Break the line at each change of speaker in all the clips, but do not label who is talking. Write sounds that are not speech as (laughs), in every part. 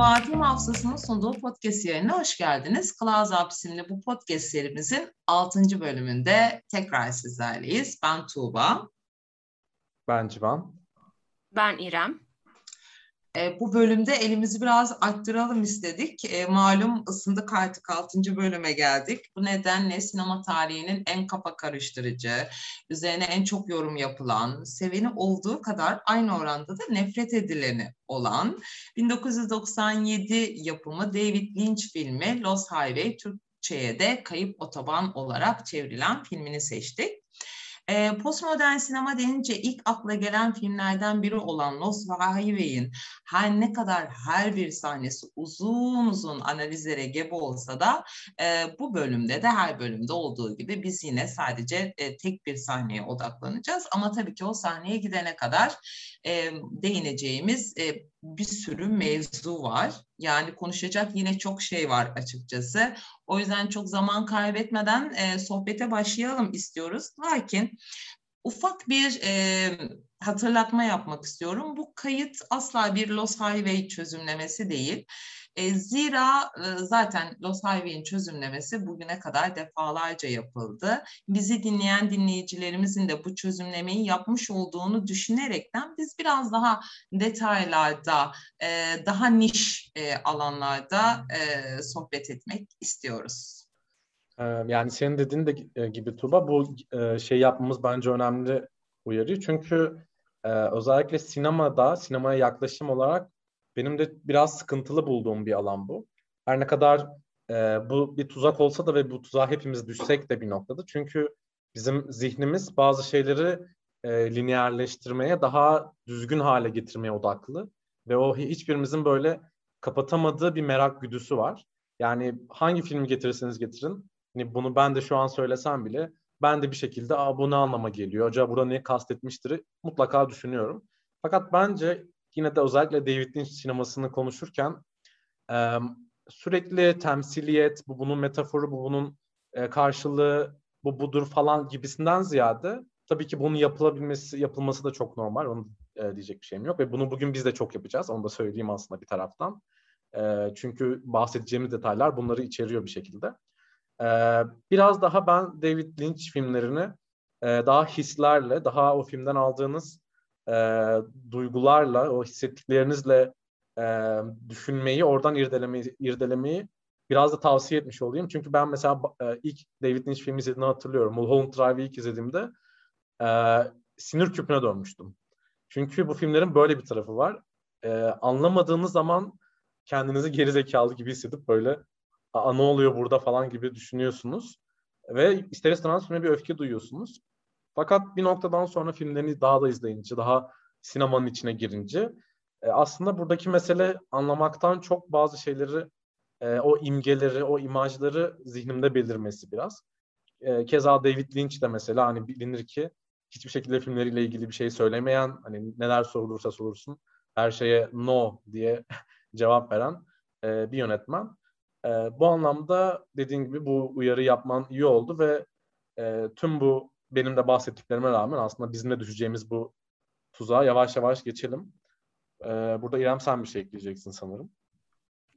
Merhaba, Film Hafızası'nın sunduğu podcast yayınına hoş geldiniz. Cloud Up isimli bu podcast serimizin 6. bölümünde tekrar sizlerleyiz. Ben Tuğba.
Ben Civan.
Ben İrem.
E, bu bölümde elimizi biraz arttıralım istedik. E, malum ısındık artık 6. bölüme geldik. Bu nedenle sinema tarihinin en kafa karıştırıcı, üzerine en çok yorum yapılan, seveni olduğu kadar aynı oranda da nefret edileni olan 1997 yapımı David Lynch filmi Lost Highway Türkçe'ye de Kayıp Otoban olarak çevrilen filmini seçtik. E, postmodern sinema denince ilk akla gelen filmlerden biri olan Lost Highway'in her ne kadar her bir sahnesi uzun uzun analizlere gebe olsa da e, bu bölümde de her bölümde olduğu gibi biz yine sadece e, tek bir sahneye odaklanacağız. Ama tabii ki o sahneye gidene kadar e, değineceğimiz e, bir sürü mevzu var. Yani konuşacak yine çok şey var açıkçası. O yüzden çok zaman kaybetmeden e, sohbete başlayalım istiyoruz. Lakin ufak bir e, hatırlatma yapmak istiyorum. Bu kayıt asla bir Lost Highway çözümlemesi değil. E, zira e, zaten Lost Highway'in çözümlemesi bugüne kadar defalarca yapıldı. Bizi dinleyen dinleyicilerimizin de bu çözümlemeyi yapmış olduğunu düşünerekten biz biraz daha detaylarda, e, daha niş e, alanlarda e, sohbet etmek istiyoruz.
Yani senin dediğin de gibi Tuba bu şey yapmamız bence önemli uyarı. Çünkü özellikle sinemada, sinemaya yaklaşım olarak benim de biraz sıkıntılı bulduğum bir alan bu. Her ne kadar e, bu bir tuzak olsa da ve bu tuzağa hepimiz düşsek de bir noktada. Çünkü bizim zihnimiz bazı şeyleri e, lineerleştirmeye, daha düzgün hale getirmeye odaklı. Ve o hiçbirimizin böyle kapatamadığı bir merak güdüsü var. Yani hangi filmi getirirseniz getirin, hani bunu ben de şu an söylesem bile ben de bir şekilde Aa, bu ne anlama geliyor, acaba burada ne kastetmiştir mutlaka düşünüyorum. Fakat bence yine de özellikle David Lynch sinemasını konuşurken e, sürekli temsiliyet, bu bunun metaforu, bu bunun e, karşılığı, bu budur falan gibisinden ziyade tabii ki bunun yapılabilmesi, yapılması da çok normal. Onun e, diyecek bir şeyim yok ve bunu bugün biz de çok yapacağız. Onu da söyleyeyim aslında bir taraftan. E, çünkü bahsedeceğimiz detaylar bunları içeriyor bir şekilde. E, biraz daha ben David Lynch filmlerini e, daha hislerle, daha o filmden aldığınız e, duygularla, o hissettiklerinizle e, düşünmeyi, oradan irdelemeyi, irdelemeyi biraz da tavsiye etmiş olayım. Çünkü ben mesela e, ilk David Lynch filmi izlediğini hatırlıyorum. Mulholland Drive'ı ilk izlediğimde e, sinir küpüne dönmüştüm. Çünkü bu filmlerin böyle bir tarafı var. E, anlamadığınız zaman kendinizi geri zekalı gibi hissedip böyle Aa, ne oluyor burada falan gibi düşünüyorsunuz. Ve ister istemez filme bir öfke duyuyorsunuz. Fakat bir noktadan sonra filmlerini daha da izleyince, daha sinemanın içine girince e, aslında buradaki mesele anlamaktan çok bazı şeyleri, e, o imgeleri, o imajları zihnimde belirmesi biraz. E, keza David Lynch de mesela hani bilinir ki hiçbir şekilde filmleriyle ilgili bir şey söylemeyen, hani neler sorulursa sorulsun her şeye no diye (laughs) cevap veren e, bir yönetmen. E, bu anlamda dediğin gibi bu uyarı yapman iyi oldu ve e, tüm bu benim de bahsettiklerime rağmen aslında bizim de düşeceğimiz bu tuzağa yavaş yavaş geçelim. Ee, burada İrem sen bir şey ekleyeceksin sanırım.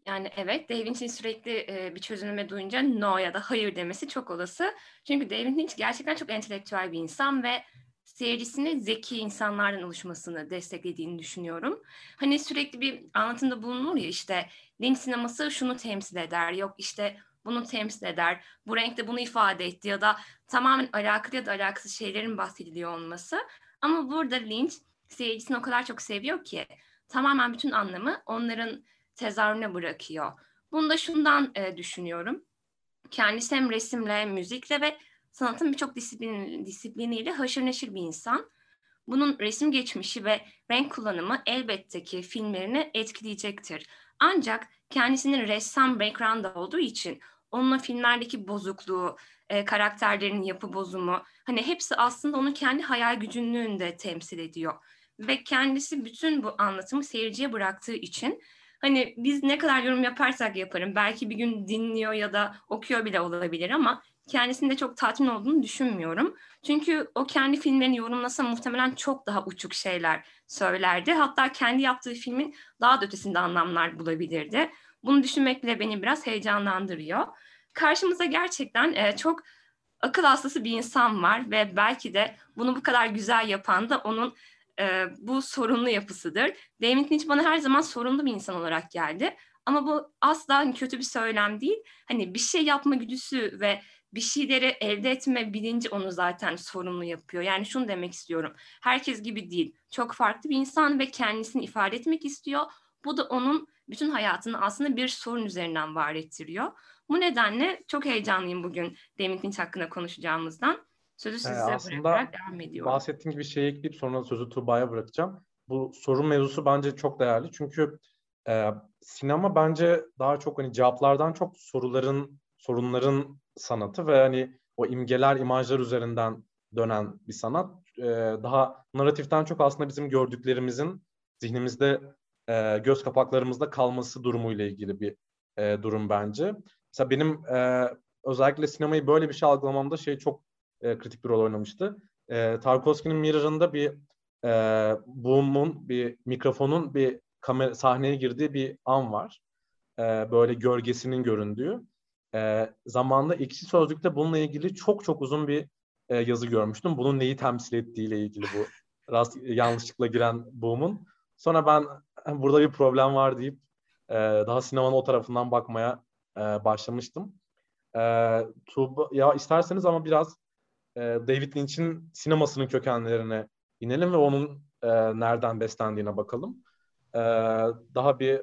Yani evet, David Lynch'in sürekli e, bir çözümleme duyunca no ya da hayır demesi çok olası. Çünkü David Lynch gerçekten çok entelektüel bir insan ve seyircisini zeki insanlardan oluşmasını desteklediğini düşünüyorum. Hani sürekli bir anlatımda bulunur ya işte Lynch sineması şunu temsil eder, yok işte bunu temsil eder, bu renkte bunu ifade etti ya da tamamen alakalı ya da alakasız şeylerin bahsediliyor olması. Ama burada Lynch seyircisini o kadar çok seviyor ki tamamen bütün anlamı onların tezahürüne bırakıyor. Bunu da şundan e, düşünüyorum. Kendisi hem resimle, müzikle ve sanatın birçok disiplin, disipliniyle haşır neşir bir insan. Bunun resim geçmişi ve renk kullanımı elbette ki filmlerini etkileyecektir. Ancak kendisinin ressam background olduğu için onunla filmlerdeki bozukluğu, e, karakterlerin yapı bozumu hani hepsi aslında onun kendi hayal gücünlüğünü de temsil ediyor. Ve kendisi bütün bu anlatımı seyirciye bıraktığı için hani biz ne kadar yorum yaparsak yaparım belki bir gün dinliyor ya da okuyor bile olabilir ama kendisinde çok tatmin olduğunu düşünmüyorum. Çünkü o kendi filmlerini yorumlasa muhtemelen çok daha uçuk şeyler söylerdi. Hatta kendi yaptığı filmin daha da ötesinde anlamlar bulabilirdi. Bunu düşünmek bile beni biraz heyecanlandırıyor. Karşımıza gerçekten e, çok akıl hastası bir insan var ve belki de bunu bu kadar güzel yapan da onun e, bu sorunlu yapısıdır. David Lynch bana her zaman sorunlu bir insan olarak geldi. Ama bu asla kötü bir söylem değil. Hani bir şey yapma güdüsü ve bir şeyleri elde etme bilinci onu zaten sorumlu yapıyor. Yani şunu demek istiyorum. Herkes gibi değil. Çok farklı bir insan ve kendisini ifade etmek istiyor. Bu da onun bütün hayatını aslında bir sorun üzerinden var ettiriyor. Bu nedenle çok heyecanlıyım bugün David Lynch hakkında konuşacağımızdan. Sözü size ee, aslında bırakarak devam ediyorum.
Bahsettiğim gibi şey ekleyip sonra sözü Tuğba'ya bırakacağım. Bu sorun mevzusu bence çok değerli. Çünkü e, sinema bence daha çok hani cevaplardan çok soruların, sorunların sanatı ve hani o imgeler, imajlar üzerinden dönen bir sanat. E, daha narratiften çok aslında bizim gördüklerimizin zihnimizde, e, göz kapaklarımızda kalması durumuyla ilgili bir e, durum bence. Mesela benim e, özellikle sinemayı böyle bir şey algılamamda şey çok e, kritik bir rol oynamıştı. E, Tarkovski'nin Mirror'ında bir e, boom'un, bir mikrofonun bir kamera sahneye girdiği bir an var. E, böyle gölgesinin göründüğü. E, zamanında ekşi sözlükte bununla ilgili çok çok uzun bir e, yazı görmüştüm. Bunun neyi temsil ettiğiyle ilgili bu rast yanlışlıkla giren boom'un. Sonra ben burada bir problem var deyip e, daha sinemanın o tarafından bakmaya e, başlamıştım. E, Tuğba, ya isterseniz ama biraz e, David Lynch'in sinemasının kökenlerine inelim ve onun e, nereden beslendiğine bakalım. E, daha bir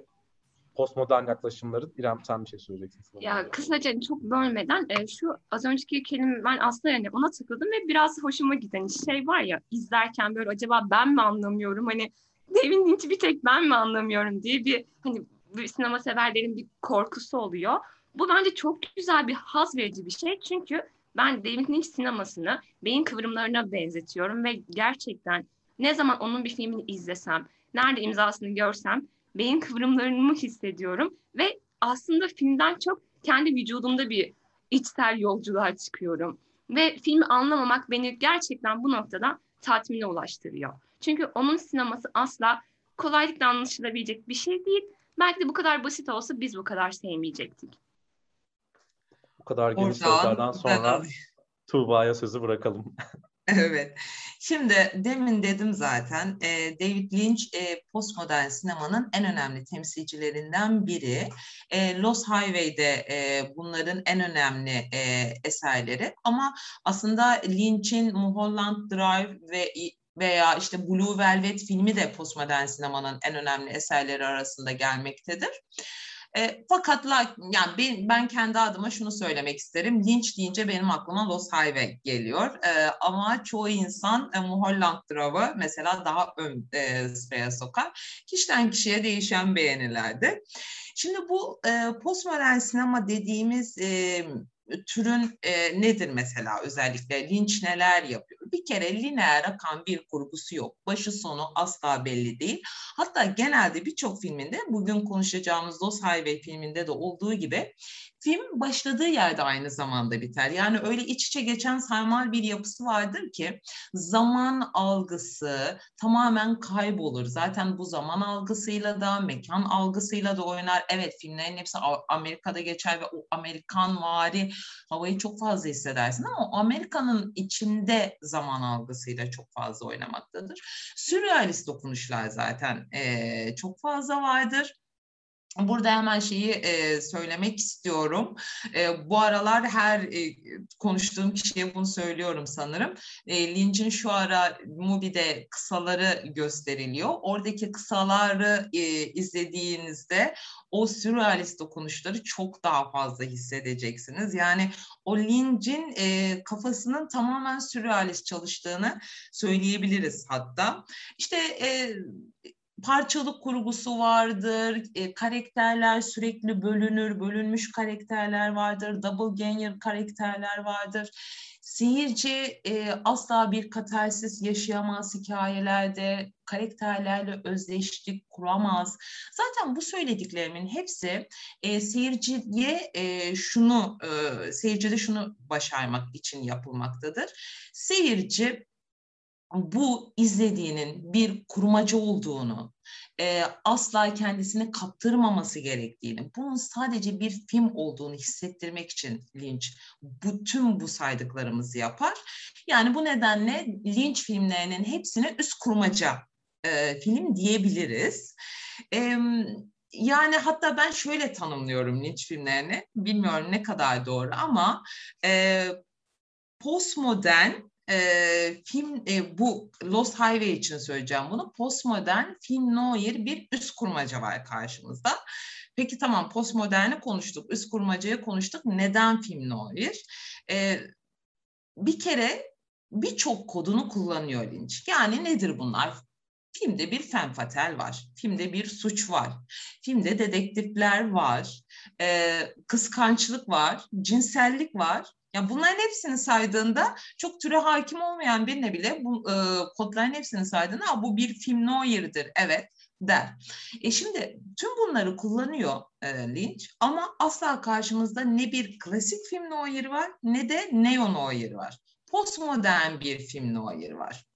postmodern yaklaşımları. İrem sen bir şey söyleyeceksin.
Ya kısaca çok bölmeden e, şu az önceki kelime ben aslında yani ona tıkladım ve biraz hoşuma giden şey var ya izlerken böyle acaba ben mi anlamıyorum hani David Lynch'i bir tek ben mi anlamıyorum diye bir hani bir sinema severlerin bir korkusu oluyor. Bu bence çok güzel bir haz verici bir şey çünkü ben David Lynch sinemasını beyin kıvrımlarına benzetiyorum ve gerçekten ne zaman onun bir filmini izlesem, nerede imzasını görsem beyin kıvrımlarımı hissediyorum ve aslında filmden çok kendi vücudumda bir içsel yolculuğa çıkıyorum. Ve filmi anlamamak beni gerçekten bu noktada tatmine ulaştırıyor. Çünkü onun sineması asla kolaylıkla anlaşılabilecek bir şey değil. Belki de bu kadar basit olsa biz bu kadar sevmeyecektik.
Bu kadar geniş sözlerden sonra Tuğba'ya sözü bırakalım. (laughs)
Evet. Şimdi demin dedim zaten e, David Lynch e, postmodern sinemanın en önemli temsilcilerinden biri. E, Lost Highway'de e, bunların en önemli e, eserleri. Ama aslında Lynch'in Mulholland Drive ve veya işte Blue Velvet filmi de postmodern sinemanın en önemli eserleri arasında gelmektedir. E, fakat yani ben, ben kendi adıma şunu söylemek isterim. Lynch deyince benim aklıma Lost Highway geliyor. E, ama çoğu insan e, Mulholland Drive'ı mesela daha ön e, sıraya sokar. Kişiden kişiye değişen beğenilerde. Şimdi bu e, postmodern sinema dediğimiz e, türün e, nedir mesela özellikle Lynch neler yapıyor? Bir kere lineer akan bir kurgusu yok. Başı sonu asla belli değil. Hatta genelde birçok filminde bugün konuşacağımız Lost Highway filminde de olduğu gibi film başladığı yerde aynı zamanda biter. Yani öyle iç içe geçen sarmal bir yapısı vardır ki zaman algısı tamamen kaybolur. Zaten bu zaman algısıyla da mekan algısıyla da oynar. Evet filmlerin hepsi Amerika'da geçer ve o Amerikan vari havayı çok fazla hissedersin ama Amerika'nın içinde zaman algısıyla çok fazla oynamaktadır. Sürrealist dokunuşlar zaten e, çok fazla vardır. Burada hemen şeyi e, söylemek istiyorum. E, bu aralar her e, konuştuğum kişiye bunu söylüyorum sanırım. E, Lynch'in şu ara Mubi'de kısaları gösteriliyor. Oradaki kısaları e, izlediğinizde o sürrealist dokunuşları çok daha fazla hissedeceksiniz. Yani o Lynch'in e, kafasının tamamen sürrealist çalıştığını söyleyebiliriz hatta. İşte e, parçalı kurgusu vardır, e, karakterler sürekli bölünür, bölünmüş karakterler vardır, double ganger karakterler vardır. Seyirci e, asla bir katarsis yaşayamaz hikayelerde, karakterlerle özdeşlik kuramaz. Zaten bu söylediklerimin hepsi e, seyirciye e, şunu, e, seyircide şunu başarmak için yapılmaktadır. Seyirci bu izlediğinin bir kurmaca olduğunu, e, asla kendisini kaptırmaması gerektiğini, bunun sadece bir film olduğunu hissettirmek için Lynch bütün bu saydıklarımızı yapar. Yani bu nedenle Lynch filmlerinin hepsine üst kurmaca e, film diyebiliriz. E, yani hatta ben şöyle tanımlıyorum Lynch filmlerini, bilmiyorum ne kadar doğru ama e, postmodern e, film e, bu Lost Highway için söyleyeceğim bunu. Postmodern film noir bir üst kurmaca var karşımızda. Peki tamam postmoderni konuştuk, üst kurmacayı konuştuk. Neden film noir? E, bir kere birçok kodunu kullanıyor Lynch. Yani nedir bunlar? Filmde bir femme fatale var. Filmde bir suç var. Filmde dedektifler var. E, kıskançlık var. Cinsellik var. Yani bunların hepsini saydığında çok türe hakim olmayan birine bile bu e, kodların hepsini saydığında bu bir film noir'dir evet der. E şimdi tüm bunları kullanıyor e, Lynch ama asla karşımızda ne bir klasik film noir var ne de neo noir var. Postmodern bir film noir var.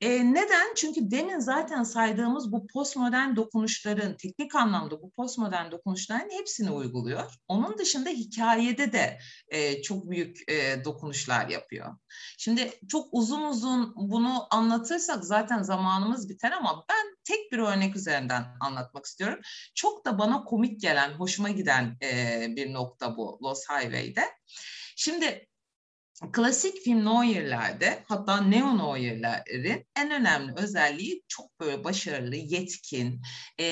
E, neden? Çünkü demin zaten saydığımız bu postmodern dokunuşların, teknik anlamda bu postmodern dokunuşların hepsini uyguluyor. Onun dışında hikayede de e, çok büyük e, dokunuşlar yapıyor. Şimdi çok uzun uzun bunu anlatırsak zaten zamanımız biter ama ben tek bir örnek üzerinden anlatmak istiyorum. Çok da bana komik gelen, hoşuma giden e, bir nokta bu Lost Highway'de. Şimdi klasik film noirlerde hatta neo noirlerin en önemli özelliği çok böyle başarılı, yetkin e,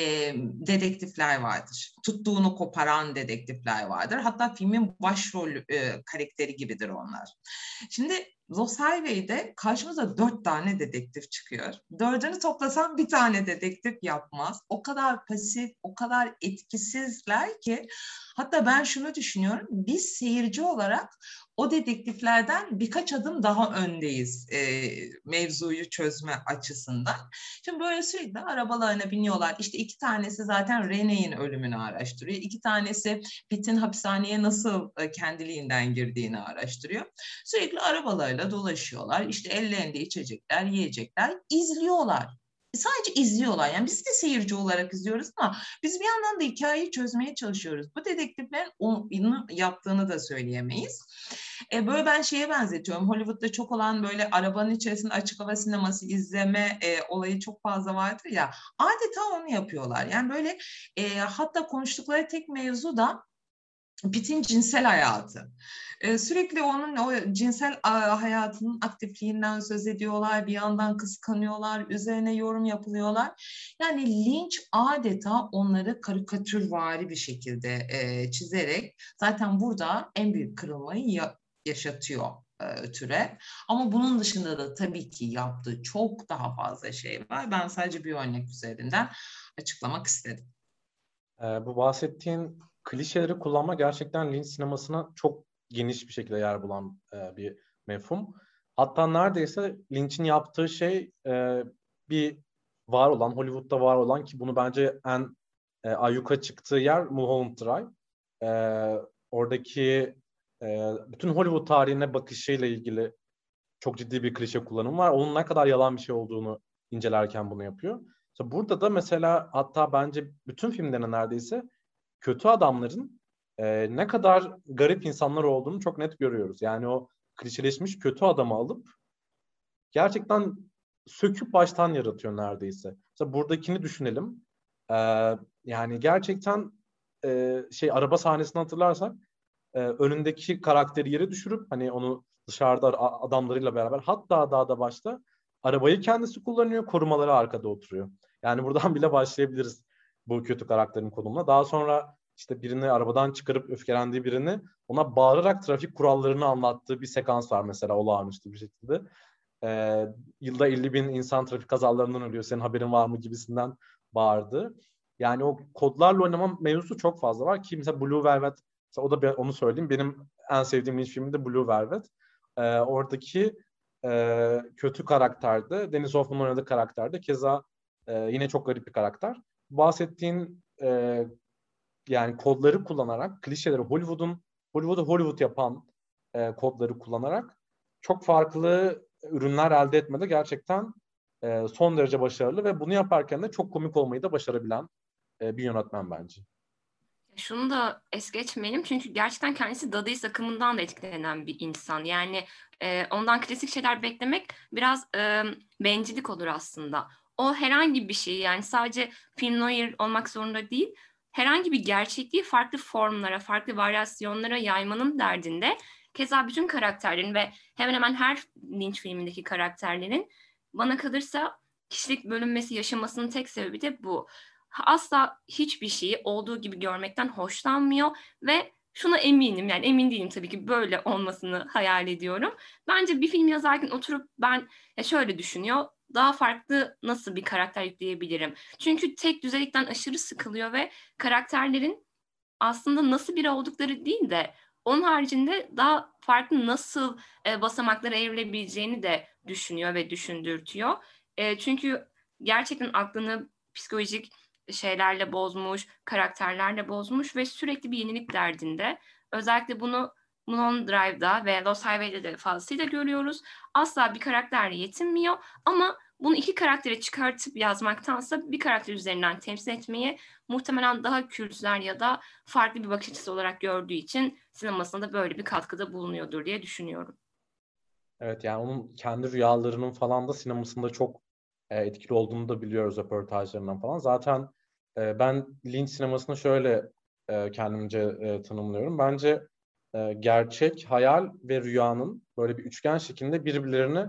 dedektifler vardır. Tuttuğunu koparan dedektifler vardır. Hatta filmin başrol e, karakteri gibidir onlar. Şimdi Lost Highway'de karşımıza dört tane dedektif çıkıyor. Dördünü toplasam bir tane dedektif yapmaz. O kadar pasif, o kadar etkisizler ki hatta ben şunu düşünüyorum. Biz seyirci olarak o dedektiflerden birkaç adım daha öndeyiz e, mevzuyu çözme açısından. Şimdi böyle sürekli arabalarına biniyorlar. İşte iki tanesi zaten Rene'in ölümünü araştırıyor. İki tanesi Pitt'in hapishaneye nasıl e, kendiliğinden girdiğini araştırıyor. Sürekli arabalarla dolaşıyorlar. İşte ellerinde içecekler, yiyecekler, izliyorlar sadece izliyorlar. Yani biz de seyirci olarak izliyoruz ama biz bir yandan da hikayeyi çözmeye çalışıyoruz. Bu dedektiflerin onu yaptığını da söyleyemeyiz. E, böyle ben şeye benzetiyorum. Hollywood'da çok olan böyle arabanın içerisinde açık hava sineması izleme e, olayı çok fazla vardır ya. Adeta onu yapıyorlar. Yani böyle e, hatta konuştukları tek mevzu da Pitt'in cinsel hayatı. Ee, sürekli onun o cinsel hayatının aktifliğinden söz ediyorlar, bir yandan kıskanıyorlar, üzerine yorum yapılıyorlar. Yani Lynch adeta onları karikatürvari bir şekilde e, çizerek zaten burada en büyük kırılmayı ya, yaşatıyor e, türe. Ama bunun dışında da tabii ki yaptığı çok daha fazla şey var. Ben sadece bir örnek üzerinden açıklamak istedim.
E, bu bahsettiğin klişeleri kullanma gerçekten Lynch sinemasına çok geniş bir şekilde yer bulan e, bir mefhum. Hatta neredeyse Lynch'in yaptığı şey e, bir var olan, Hollywood'da var olan ki bunu bence en e, ayyuka çıktığı yer Mulholland Drive. E, oradaki e, bütün Hollywood tarihine bakışıyla ilgili çok ciddi bir klişe kullanım var. Onun ne kadar yalan bir şey olduğunu incelerken bunu yapıyor. İşte burada da mesela hatta bence bütün filmlerine neredeyse kötü adamların e, ne kadar garip insanlar olduğunu çok net görüyoruz. Yani o klişeleşmiş kötü adamı alıp gerçekten söküp baştan yaratıyor neredeyse. Mesela buradakini düşünelim. E, yani gerçekten e, şey araba sahnesini hatırlarsak e, önündeki karakteri yere düşürüp hani onu dışarıda adamlarıyla beraber hatta daha da başta arabayı kendisi kullanıyor, korumaları arkada oturuyor. Yani buradan (laughs) bile başlayabiliriz bu kötü karakterin konumuna. Daha sonra işte birini arabadan çıkarıp öfkelendiği birini ona bağırarak trafik kurallarını anlattığı bir sekans var mesela olağanüstü bir şekilde. Ee, yılda 50 bin insan trafik kazalarından ölüyor senin haberin var mı gibisinden bağırdı. Yani o kodlarla oynama mevzusu çok fazla var ki mesela Blue Velvet o da onu söyleyeyim benim en sevdiğim ilk filmi de Blue Velvet. e, oradaki e, kötü karakterdi. Deniz Hoffman'ın oynadığı karakterdi. Keza e, yine çok garip bir karakter. Bahsettiğin e, yani kodları kullanarak, klişeleri Hollywood'un Hollywood'u Hollywood yapan e, kodları kullanarak çok farklı ürünler elde etmede gerçekten e, son derece başarılı ve bunu yaparken de çok komik olmayı da başarabilen e, bir yönetmen bence.
Şunu da es geçmeyelim çünkü gerçekten kendisi Dadaist akımından da etkilenen bir insan. Yani e, ondan klasik şeyler beklemek biraz e, bencillik olur aslında. O herhangi bir şey yani sadece film noir olmak zorunda değil, herhangi bir gerçekliği farklı formlara, farklı varyasyonlara yaymanın derdinde. Keza bütün karakterlerin ve hemen hemen her Lynch filmindeki karakterlerin bana kalırsa kişilik bölünmesi yaşamasının tek sebebi de bu asla hiçbir şeyi olduğu gibi görmekten hoşlanmıyor ve şuna eminim yani emin değilim tabii ki böyle olmasını hayal ediyorum. Bence bir film yazarken oturup ben ya şöyle düşünüyor daha farklı nasıl bir karakter yükleyebilirim? Çünkü tek düzelikten aşırı sıkılıyor ve karakterlerin aslında nasıl biri oldukları değil de onun haricinde daha farklı nasıl e, basamaklara evrilebileceğini de düşünüyor ve düşündürtüyor. E, çünkü gerçekten aklını psikolojik şeylerle bozmuş, karakterlerle bozmuş ve sürekli bir yenilik derdinde. Özellikle bunu Mulholland Drive'da ve Lost Highway'de de fazlasıyla görüyoruz. Asla bir karakterle yetinmiyor ama bunu iki karaktere çıkartıp yazmaktansa bir karakter üzerinden temsil etmeyi muhtemelen daha kültürel ya da farklı bir bakış açısı olarak gördüğü için sinemasında böyle bir katkıda bulunuyordur diye düşünüyorum.
Evet yani onun kendi rüyalarının falan da sinemasında çok e, etkili olduğunu da biliyoruz röportajlarından falan. Zaten e, ben Lynch sinemasını şöyle e, kendimce e, tanımlıyorum. Bence e, gerçek, hayal ve rüyanın böyle bir üçgen şeklinde birbirlerini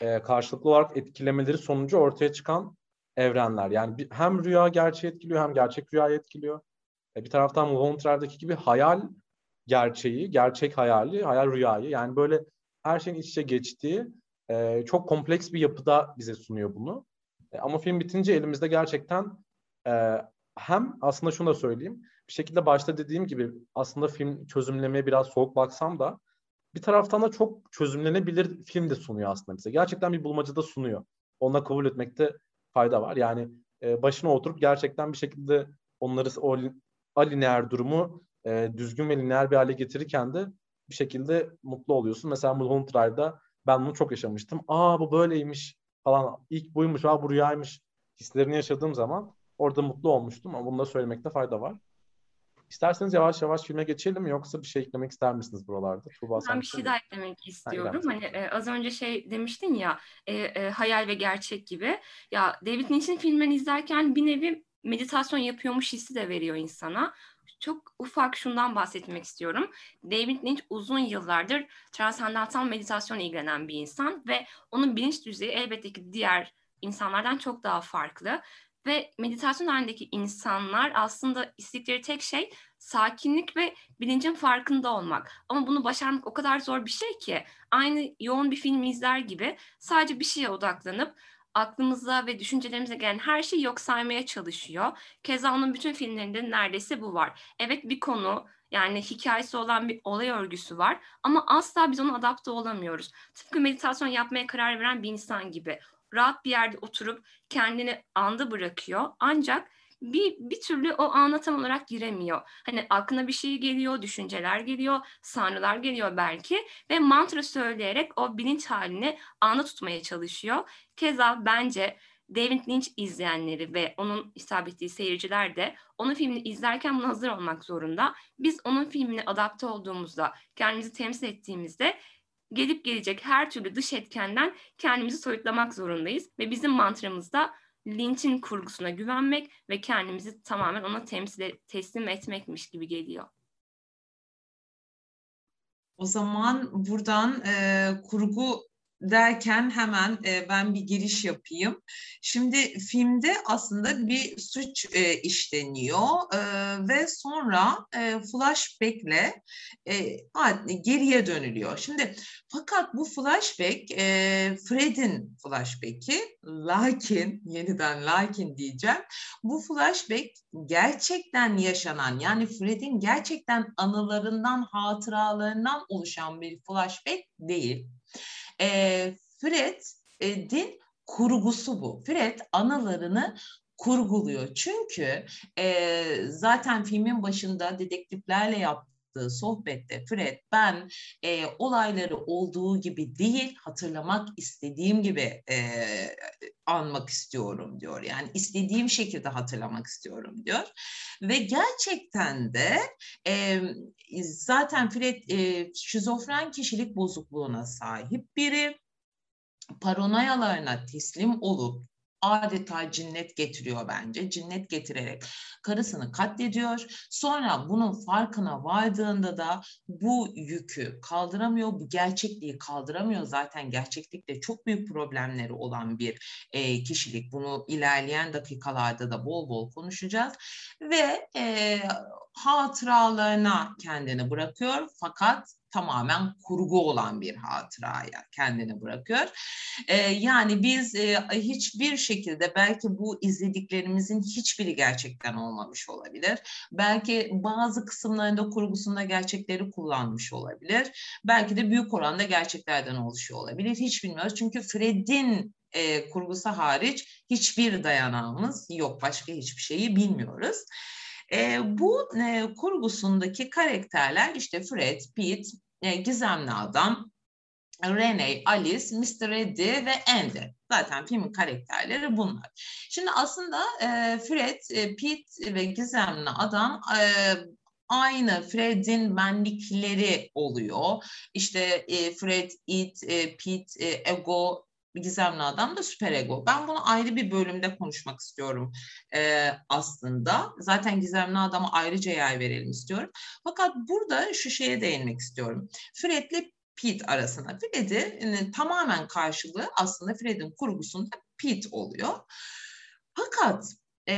e, karşılıklı olarak etkilemeleri sonucu ortaya çıkan evrenler. Yani bir, hem rüya gerçeği etkiliyor hem gerçek rüyayı etkiliyor. E, bir taraftan Mulholland gibi hayal gerçeği, gerçek hayali, hayal rüyayı. Yani böyle her şeyin iç içe geçtiği e, çok kompleks bir yapıda bize sunuyor bunu. E, ama film bitince elimizde gerçekten e, hem aslında şunu da söyleyeyim. Bir şekilde başta dediğim gibi aslında film çözümlemeye biraz soğuk baksam da bir taraftan da çok çözümlenebilir film de sunuyor aslında bize. Gerçekten bir bulmaca da sunuyor. Onunla kabul etmekte fayda var. Yani e, başına oturup gerçekten bir şekilde onları o alineer durumu e, düzgün ve lineer bir hale getirirken de bir şekilde mutlu oluyorsun. Mesela Mulholland Drive'da ben bunu çok yaşamıştım. Aa bu böyleymiş falan. İlk buymuş, aa bu rüyaymış hislerini yaşadığım zaman orada mutlu olmuştum ama bunu da söylemekte fayda var. İsterseniz yavaş yavaş filme geçelim yoksa bir şey eklemek ister misiniz buralarda?
Tuğba, ben bir şey daha eklemek istiyorum. Ha, hani e, az önce şey demiştin ya e, e, hayal ve gerçek gibi. Ya David Lynch'in filmlerini izlerken bir nevi meditasyon yapıyormuş hissi de veriyor insana. Çok ufak şundan bahsetmek istiyorum. David Lynch uzun yıllardır transandantal meditasyon ilgilenen bir insan ve onun bilinç düzeyi elbette ki diğer insanlardan çok daha farklı. Ve meditasyon halindeki insanlar aslında istedikleri tek şey sakinlik ve bilincin farkında olmak. Ama bunu başarmak o kadar zor bir şey ki aynı yoğun bir film izler gibi sadece bir şeye odaklanıp aklımıza ve düşüncelerimize gelen her şeyi yok saymaya çalışıyor. Keza onun bütün filmlerinde neredeyse bu var. Evet bir konu yani hikayesi olan bir olay örgüsü var ama asla biz ona adapte olamıyoruz. Tıpkı meditasyon yapmaya karar veren bir insan gibi rahat bir yerde oturup kendini anda bırakıyor. Ancak bir, bir türlü o ana tam olarak giremiyor. Hani aklına bir şey geliyor, düşünceler geliyor, sanrılar geliyor belki ve mantra söyleyerek o bilinç halini anda tutmaya çalışıyor. Keza bence David Lynch izleyenleri ve onun hitap ettiği seyirciler de onun filmini izlerken buna hazır olmak zorunda. Biz onun filmine adapte olduğumuzda, kendimizi temsil ettiğimizde gelip gelecek her türlü dış etkenden kendimizi soyutlamak zorundayız ve bizim mantramız da Lynch'in kurgusuna güvenmek ve kendimizi tamamen ona temsil teslim etmekmiş gibi geliyor.
O zaman buradan e, kurgu derken hemen e, ben bir giriş yapayım. Şimdi filmde aslında bir suç e, işleniyor e, ve sonra flashback'le geriye dönülüyor. Şimdi fakat bu flashback Fred'in flashback'i lakin yeniden lakin diyeceğim. Bu flashback gerçekten yaşanan yani Fred'in gerçekten anılarından hatıralarından oluşan bir flashback değil. E, Fred'in kurgusu bu. Fred anılarını kurguluyor. Çünkü e, zaten filmin başında dedektiflerle yaptığı sohbette Fred ben e, olayları olduğu gibi değil hatırlamak istediğim gibi e, anmak istiyorum diyor. Yani istediğim şekilde hatırlamak istiyorum diyor. Ve gerçekten de e, zaten Fred e, şizofren kişilik bozukluğuna sahip biri paranoyalarına teslim olup adeta cinnet getiriyor bence. Cinnet getirerek karısını katlediyor. Sonra bunun farkına vardığında da bu yükü kaldıramıyor, bu gerçekliği kaldıramıyor. Zaten gerçeklikte çok büyük problemleri olan bir e, kişilik. Bunu ilerleyen dakikalarda da bol bol konuşacağız. Ve e, hatıralarına kendini bırakıyor fakat tamamen kurgu olan bir hatıraya kendini bırakıyor. E, yani biz e, hiçbir şekilde belki bu izlediklerimizin hiçbiri gerçekten olmamış olabilir. Belki bazı kısımlarında kurgusunda gerçekleri kullanmış olabilir. Belki de büyük oranda gerçeklerden oluşuyor olabilir. Hiç bilmiyoruz. Çünkü Fred'in e, kurgusu hariç hiçbir dayanağımız yok. Başka hiçbir şeyi bilmiyoruz. E, bu e, kurgusundaki karakterler işte Fred, Pete, e, Gizemli Adam, Rene, Alice, Mr. Eddie ve Andy. Zaten filmin karakterleri bunlar. Şimdi aslında e, Fred, e, Pete ve Gizemli Adam e, aynı Fred'in benlikleri oluyor. İşte e, Fred, It, e, Pete, e, Ego, gizemli adam da süper ego. Ben bunu ayrı bir bölümde konuşmak istiyorum e, aslında. Zaten gizemli adama ayrıca yer verelim istiyorum. Fakat burada şu şeye değinmek istiyorum. Fred'le Pete arasında. Fred'in tamamen karşılığı aslında Fred'in kurgusunda Pete oluyor. Fakat e,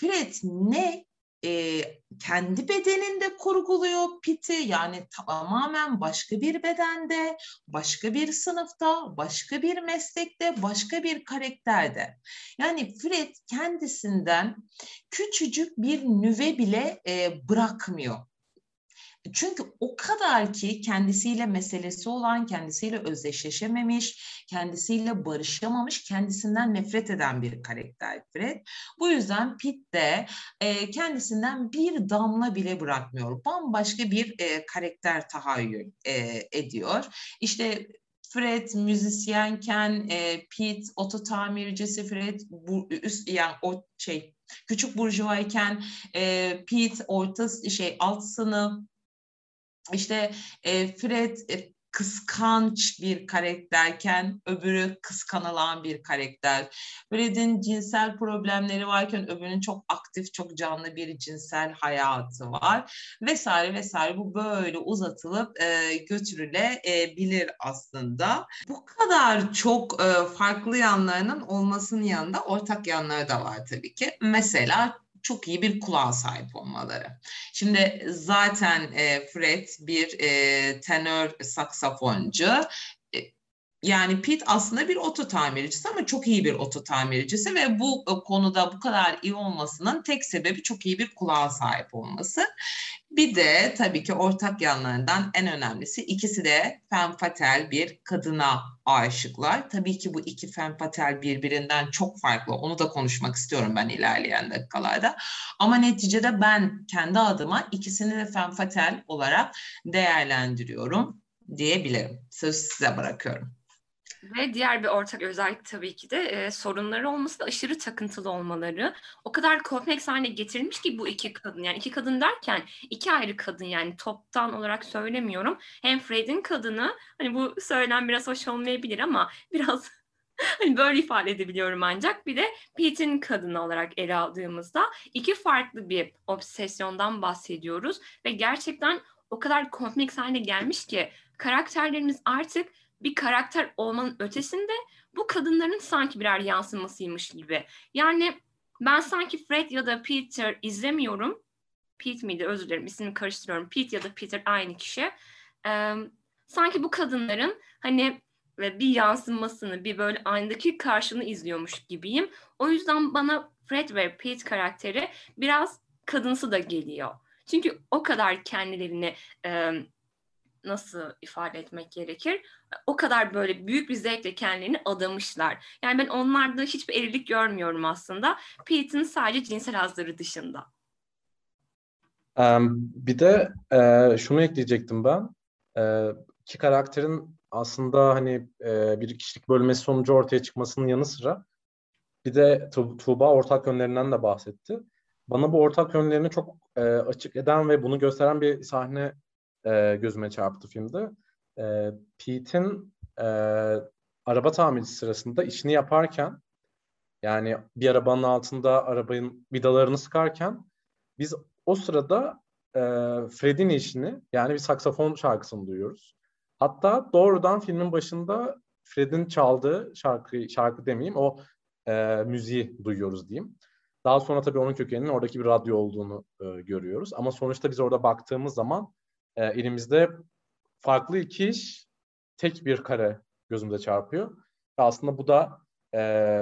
Fred ne e, kendi bedeninde kurguluyor piti yani tamamen başka bir bedende, başka bir sınıfta, başka bir meslekte, başka bir karakterde. Yani Fred kendisinden küçücük bir nüve bile e, bırakmıyor. Çünkü o kadar ki kendisiyle meselesi olan, kendisiyle özdeşleşememiş, kendisiyle barışamamış, kendisinden nefret eden bir karakter Fred. Bu yüzden Pitt de e, kendisinden bir damla bile bırakmıyor. Bambaşka bir e, karakter tahayyül e, ediyor. İşte Fred müzisyenken, e, Pete oto tamircisi, Fred bu, üst yani o şey küçük burjuvayken, e, Pete orta şey alt sınıf işte e, Fred e, kıskanç bir karakterken öbürü kıskanılan bir karakter. Fred'in cinsel problemleri varken öbürünün çok aktif, çok canlı bir cinsel hayatı var vesaire vesaire. Bu böyle uzatılıp e, götürülebilir aslında. Bu kadar çok e, farklı yanlarının olmasının yanında ortak yanları da var tabii ki. Mesela çok iyi bir kulağa sahip olmaları. Şimdi zaten e, Fred bir e, tenör saksafoncu. E, yani Pete aslında bir oto tamircisi ama çok iyi bir oto tamircisi ve bu e, konuda bu kadar iyi olmasının tek sebebi çok iyi bir kulağa sahip olması. Bir de tabii ki ortak yanlarından en önemlisi ikisi de femme fatale bir kadına aşıklar. Tabii ki bu iki femme fatale birbirinden çok farklı. Onu da konuşmak istiyorum ben ilerleyen dakikalarda. Ama neticede ben kendi adıma ikisini de femme fatale olarak değerlendiriyorum diyebilirim. Söz size bırakıyorum.
Ve diğer bir ortak özellik tabii ki de e, sorunları olması da aşırı takıntılı olmaları. O kadar kompleks haline getirilmiş ki bu iki kadın. Yani iki kadın derken iki ayrı kadın yani toptan olarak söylemiyorum. Hem Fred'in kadını hani bu söylem biraz hoş olmayabilir ama biraz (laughs) hani böyle ifade edebiliyorum ancak bir de Pete'in kadını olarak ele aldığımızda iki farklı bir obsesyondan bahsediyoruz ve gerçekten o kadar kompleks haline gelmiş ki karakterlerimiz artık bir karakter olmanın ötesinde bu kadınların sanki birer yansımasıymış gibi. Yani ben sanki Fred ya da Peter izlemiyorum. Pete miydi özür dilerim ismini karıştırıyorum. Pete ya da Peter aynı kişi. Ee, sanki bu kadınların hani ve bir yansımasını, bir böyle aynadaki karşını izliyormuş gibiyim. O yüzden bana Fred ve Pete karakteri biraz kadınsı da geliyor. Çünkü o kadar kendilerini e, nasıl ifade etmek gerekir? O kadar böyle büyük bir zevkle kendilerini adamışlar. Yani ben onlarda hiçbir erilik görmüyorum aslında. Pete'in sadece cinsel hazları dışında.
Um, bir de e, şunu ekleyecektim ben. E, iki karakterin aslında hani e, bir kişilik bölmesi sonucu ortaya çıkmasının yanı sıra bir de tu- Tuğba ortak yönlerinden de bahsetti. Bana bu ortak yönlerini çok e, açık eden ve bunu gösteren bir sahne e, gözüme çarptı filmde. E, Pete'in e, araba tamircisi sırasında işini yaparken yani bir arabanın altında arabanın vidalarını sıkarken biz o sırada e, Fred'in işini yani bir saksafon şarkısını duyuyoruz. Hatta doğrudan filmin başında Fred'in çaldığı şarkı şarkı demeyeyim o e, müziği duyuyoruz diyeyim. Daha sonra tabii onun kökeninin oradaki bir radyo olduğunu e, görüyoruz. Ama sonuçta biz orada baktığımız zaman e, elimizde farklı iki iş tek bir kare gözümüze çarpıyor. Ve aslında bu da e,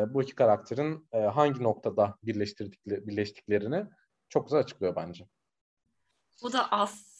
bu iki karakterin e, hangi noktada birleştirdikleri, birleştiklerini çok güzel açıklıyor bence.
Bu da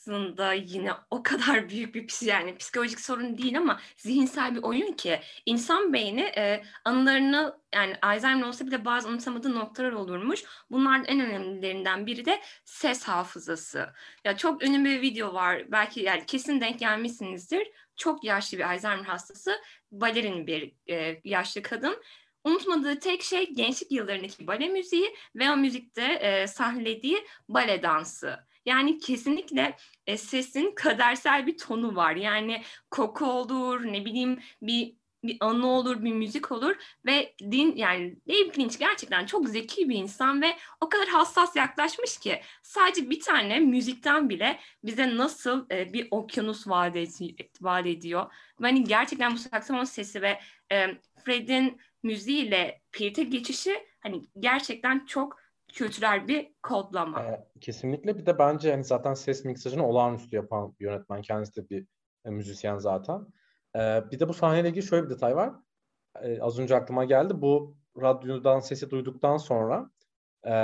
aslında yine o kadar (laughs) büyük bir yani psikolojik sorun değil ama zihinsel bir oyun ki insan beyni e, anılarını yani Alzheimer olsa bile bazı unutamadığı noktalar olurmuş. Bunların en önemlilerinden biri de ses hafızası. Ya çok ünlü bir video var. Belki yani kesin denk gelmişsinizdir. Çok yaşlı bir Alzheimer hastası, balerin bir e, yaşlı kadın Unutmadığı tek şey gençlik yıllarındaki bale müziği ve o müzikte e, sahnelediği bale dansı. Yani kesinlikle e, sesin kadersel bir tonu var. Yani koku olur, ne bileyim bir bir anı olur, bir müzik olur ve din yani David Lynch gerçekten çok zeki bir insan ve o kadar hassas yaklaşmış ki sadece bir tane müzikten bile bize nasıl e, bir okyanus vaat, ed- vaat ediyor. Yani gerçekten bu saksafon sesi ve e, Fred'in müziğiyle Peter'e geçişi hani gerçekten çok kültürel bir kodlama.
E, kesinlikle bir de bence yani zaten ses miksajını olağanüstü yapan bir yönetmen. Kendisi de bir e, müzisyen zaten. E, bir de bu sahneyle ilgili şöyle bir detay var. E, az önce aklıma geldi. Bu radyodan sesi duyduktan sonra e,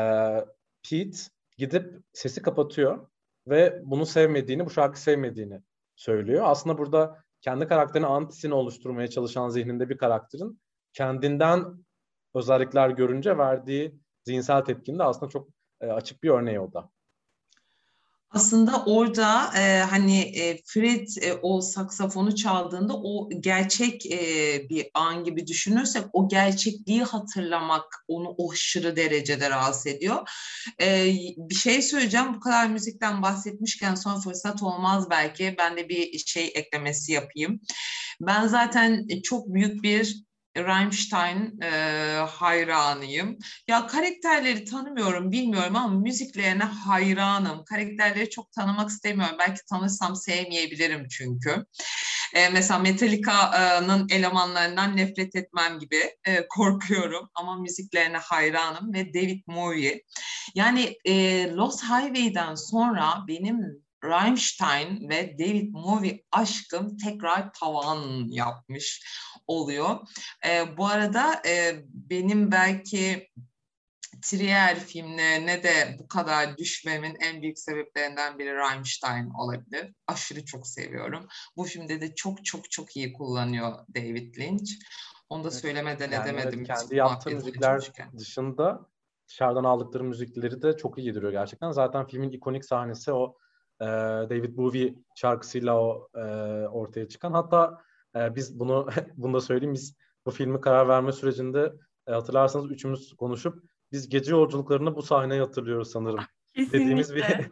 Pete gidip sesi kapatıyor ve bunu sevmediğini, bu şarkı sevmediğini söylüyor. Aslında burada kendi karakterini antisini oluşturmaya çalışan zihninde bir karakterin kendinden özellikler görünce verdiği zihinsel tepkinin de aslında çok e, açık bir örneği o da.
Aslında orada e, hani e, Fred e, o saksafonu çaldığında o gerçek e, bir an gibi düşünürsek o gerçekliği hatırlamak onu o aşırı derecede rahatsız ediyor. E, bir şey söyleyeceğim bu kadar müzikten bahsetmişken son fırsat olmaz belki ben de bir şey eklemesi yapayım. Ben zaten çok büyük bir Rammstein e, hayranıyım. Ya karakterleri tanımıyorum, bilmiyorum ama müziklerine hayranım. Karakterleri çok tanımak istemiyorum. Belki tanırsam sevmeyebilirim çünkü. E, mesela Metallica'nın elemanlarından nefret etmem gibi e, korkuyorum ama müziklerine hayranım ve David Bowie. Yani e, Lost Highway'den sonra benim Rammstein ve David Bowie aşkım tekrar tavan yapmış oluyor. E, bu arada e, benim belki Trier filmlerine de bu kadar düşmemin en büyük sebeplerinden biri Rammstein olabilir. Aşırı çok seviyorum. Bu filmde de çok çok çok iyi kullanıyor David Lynch. Onu da söylemeden yani edemedim.
Evet, kendi yaptığı müzikler dışında dışarıdan aldıkları müzikleri de çok iyi yediriyor gerçekten. Zaten filmin ikonik sahnesi o e, David Bowie şarkısıyla o e, ortaya çıkan. Hatta e, biz bunu (laughs) bunu da söyleyeyim biz bu filmi karar verme sürecinde e, hatırlarsanız üçümüz konuşup biz gece yolculuklarını bu sahneyi hatırlıyoruz sanırım. Kesinlikle. Dediğimiz bir (laughs)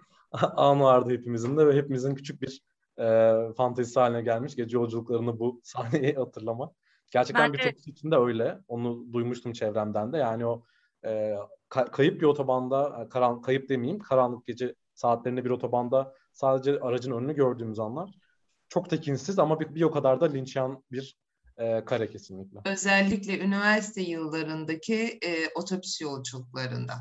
an vardı hepimizin de ve hepimizin küçük bir e, fantezisi haline gelmiş gece yolculuklarını bu (laughs) sahneyi hatırlama. Gerçekten Bence... birçok için de öyle. Onu duymuştum çevremden de. Yani o e, kayıp bir otobanda, karan, kayıp demeyeyim, karanlık gece saatlerinde bir otobanda sadece aracın önünü gördüğümüz anlar çok tekinsiz ama bir, bir o kadar da linçyan bir e, kare kesinlikle.
Özellikle üniversite yıllarındaki e, otobüs yolculuklarında.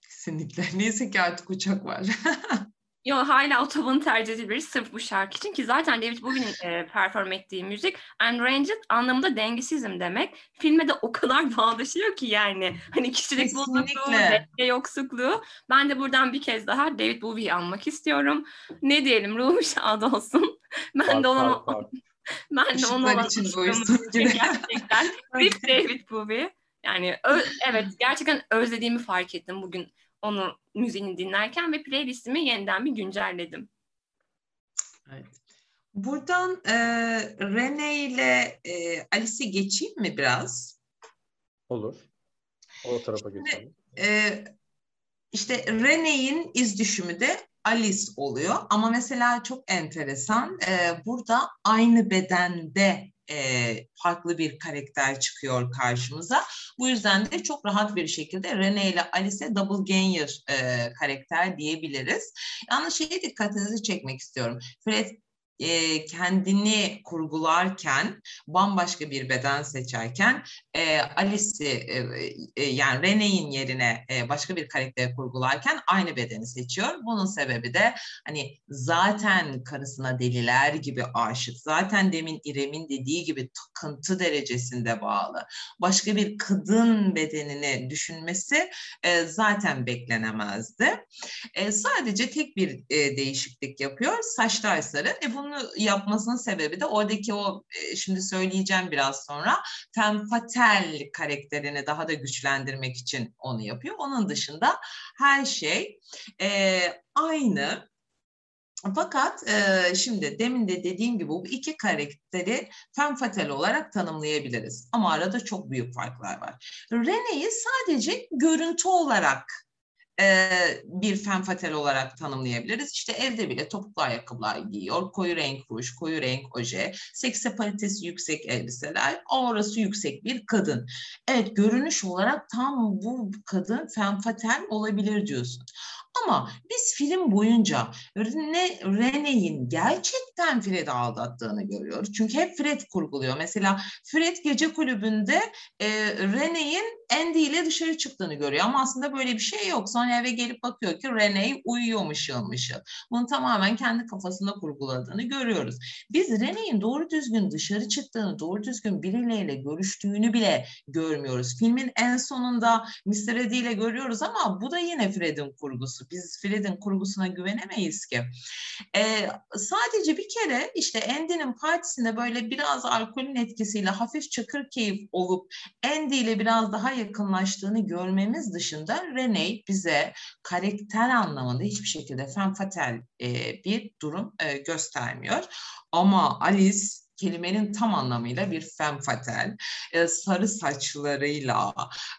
Kesinlikle. (laughs) Neyse ki artık uçak var. (laughs)
Yo hala otobanı tercih edebiliriz sırf bu şarkı için ki zaten David Bowie'nin e, perform ettiği müzik unranged anlamında dengesizm demek. Filme de o kadar (laughs) bağdaşıyor ki yani. Hani kişilik bozukluğu, denge yoksukluğu. Ben de buradan bir kez daha David Bowie'yi anmak istiyorum. Ne diyelim ruhu şad olsun. (laughs) (laughs) Ben de ona ben de onu olan gerçekten Rip David Bowie. Yani evet gerçekten özlediğimi fark ettim bugün onu müziğini dinlerken ve playlistimi yeniden bir güncelledim.
Evet. Buradan e, Rene ile e, Alice'i geçeyim mi biraz?
Olur. O tarafa Şimdi, geçelim.
E, işte Rene'in iz düşümü de Alice oluyor. Ama mesela çok enteresan. E, burada aynı bedende e, farklı bir karakter çıkıyor karşımıza. Bu yüzden de çok rahat bir şekilde Rene ile Alice double ganger e, karakter diyebiliriz. Yalnız şeye dikkatinizi çekmek istiyorum. Fred e, kendini kurgularken bambaşka bir beden seçerken e, Alice'i e, e, yani Rene'in yerine e, başka bir karakter kurgularken aynı bedeni seçiyor. Bunun sebebi de hani zaten karısına deliler gibi aşık. Zaten demin İrem'in dediği gibi takıntı derecesinde bağlı. Başka bir kadın bedenini düşünmesi e, zaten beklenemezdi. E, sadece tek bir e, değişiklik yapıyor. Saçlar sarı. E, bunu yapmasının sebebi de oradaki o e, şimdi söyleyeceğim biraz sonra Tempatel karakterini daha da güçlendirmek için onu yapıyor. Onun dışında her şey e, aynı. Fakat e, şimdi demin de dediğim gibi bu iki karakteri femme fatale olarak tanımlayabiliriz. Ama arada çok büyük farklar var. Rene'yi sadece görüntü olarak e, bir fenfatel olarak tanımlayabiliriz. İşte evde bile topuklu ayakkabılar giyiyor, koyu renk ruj, koyu renk oje, seksapalitesi yüksek elbiseler, aurası yüksek bir kadın. Evet görünüş olarak tam bu kadın fenfatel olabilir diyorsun. Ama biz film boyunca Rene, Rene'in gerçekten Fred'i aldattığını görüyoruz. Çünkü hep Fred kurguluyor. Mesela Fred gece kulübünde e, Rene'in Andy ile dışarı çıktığını görüyor. Ama aslında böyle bir şey yok. Sonra eve gelip bakıyor ki Rene uyuyor mışıl mışıl. Bunu tamamen kendi kafasında kurguladığını görüyoruz. Biz Rene'in doğru düzgün dışarı çıktığını, doğru düzgün biriyle görüştüğünü bile görmüyoruz. Filmin en sonunda Mr. Eddie ile görüyoruz ama bu da yine Fred'in kurgusu. Biz Fred'in kurgusuna güvenemeyiz ki. Ee, sadece bir kere işte Andy'nin partisinde böyle biraz alkolün etkisiyle hafif çakır keyif olup Andy ile biraz daha yakınlaştığını görmemiz dışında Rene bize karakter anlamında hiçbir şekilde femme fatale e, bir durum e, göstermiyor. Ama Alice kelimenin tam anlamıyla bir femme fatale. E, sarı saçlarıyla,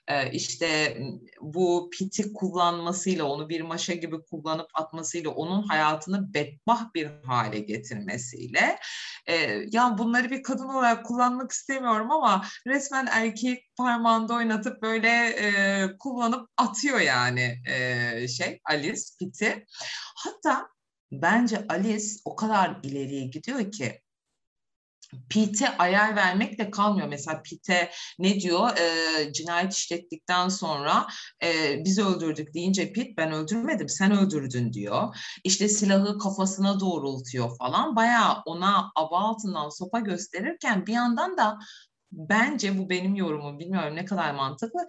e, işte bu piti kullanmasıyla, onu bir maşa gibi kullanıp atmasıyla, onun hayatını bedbah bir hale getirmesiyle. E, ya bunları bir kadın olarak kullanmak istemiyorum ama resmen erkek parmağında oynatıp böyle e, kullanıp atıyor yani şey Alice piti. Hatta bence Alice o kadar ileriye gidiyor ki Pete ayar vermekle kalmıyor. Mesela Pete ne diyor? E, cinayet işlettikten sonra e, biz öldürdük deyince Pete ben öldürmedim sen öldürdün diyor. İşte silahı kafasına doğrultuyor falan. Bayağı ona aba altından sopa gösterirken bir yandan da bence bu benim yorumum bilmiyorum ne kadar mantıklı.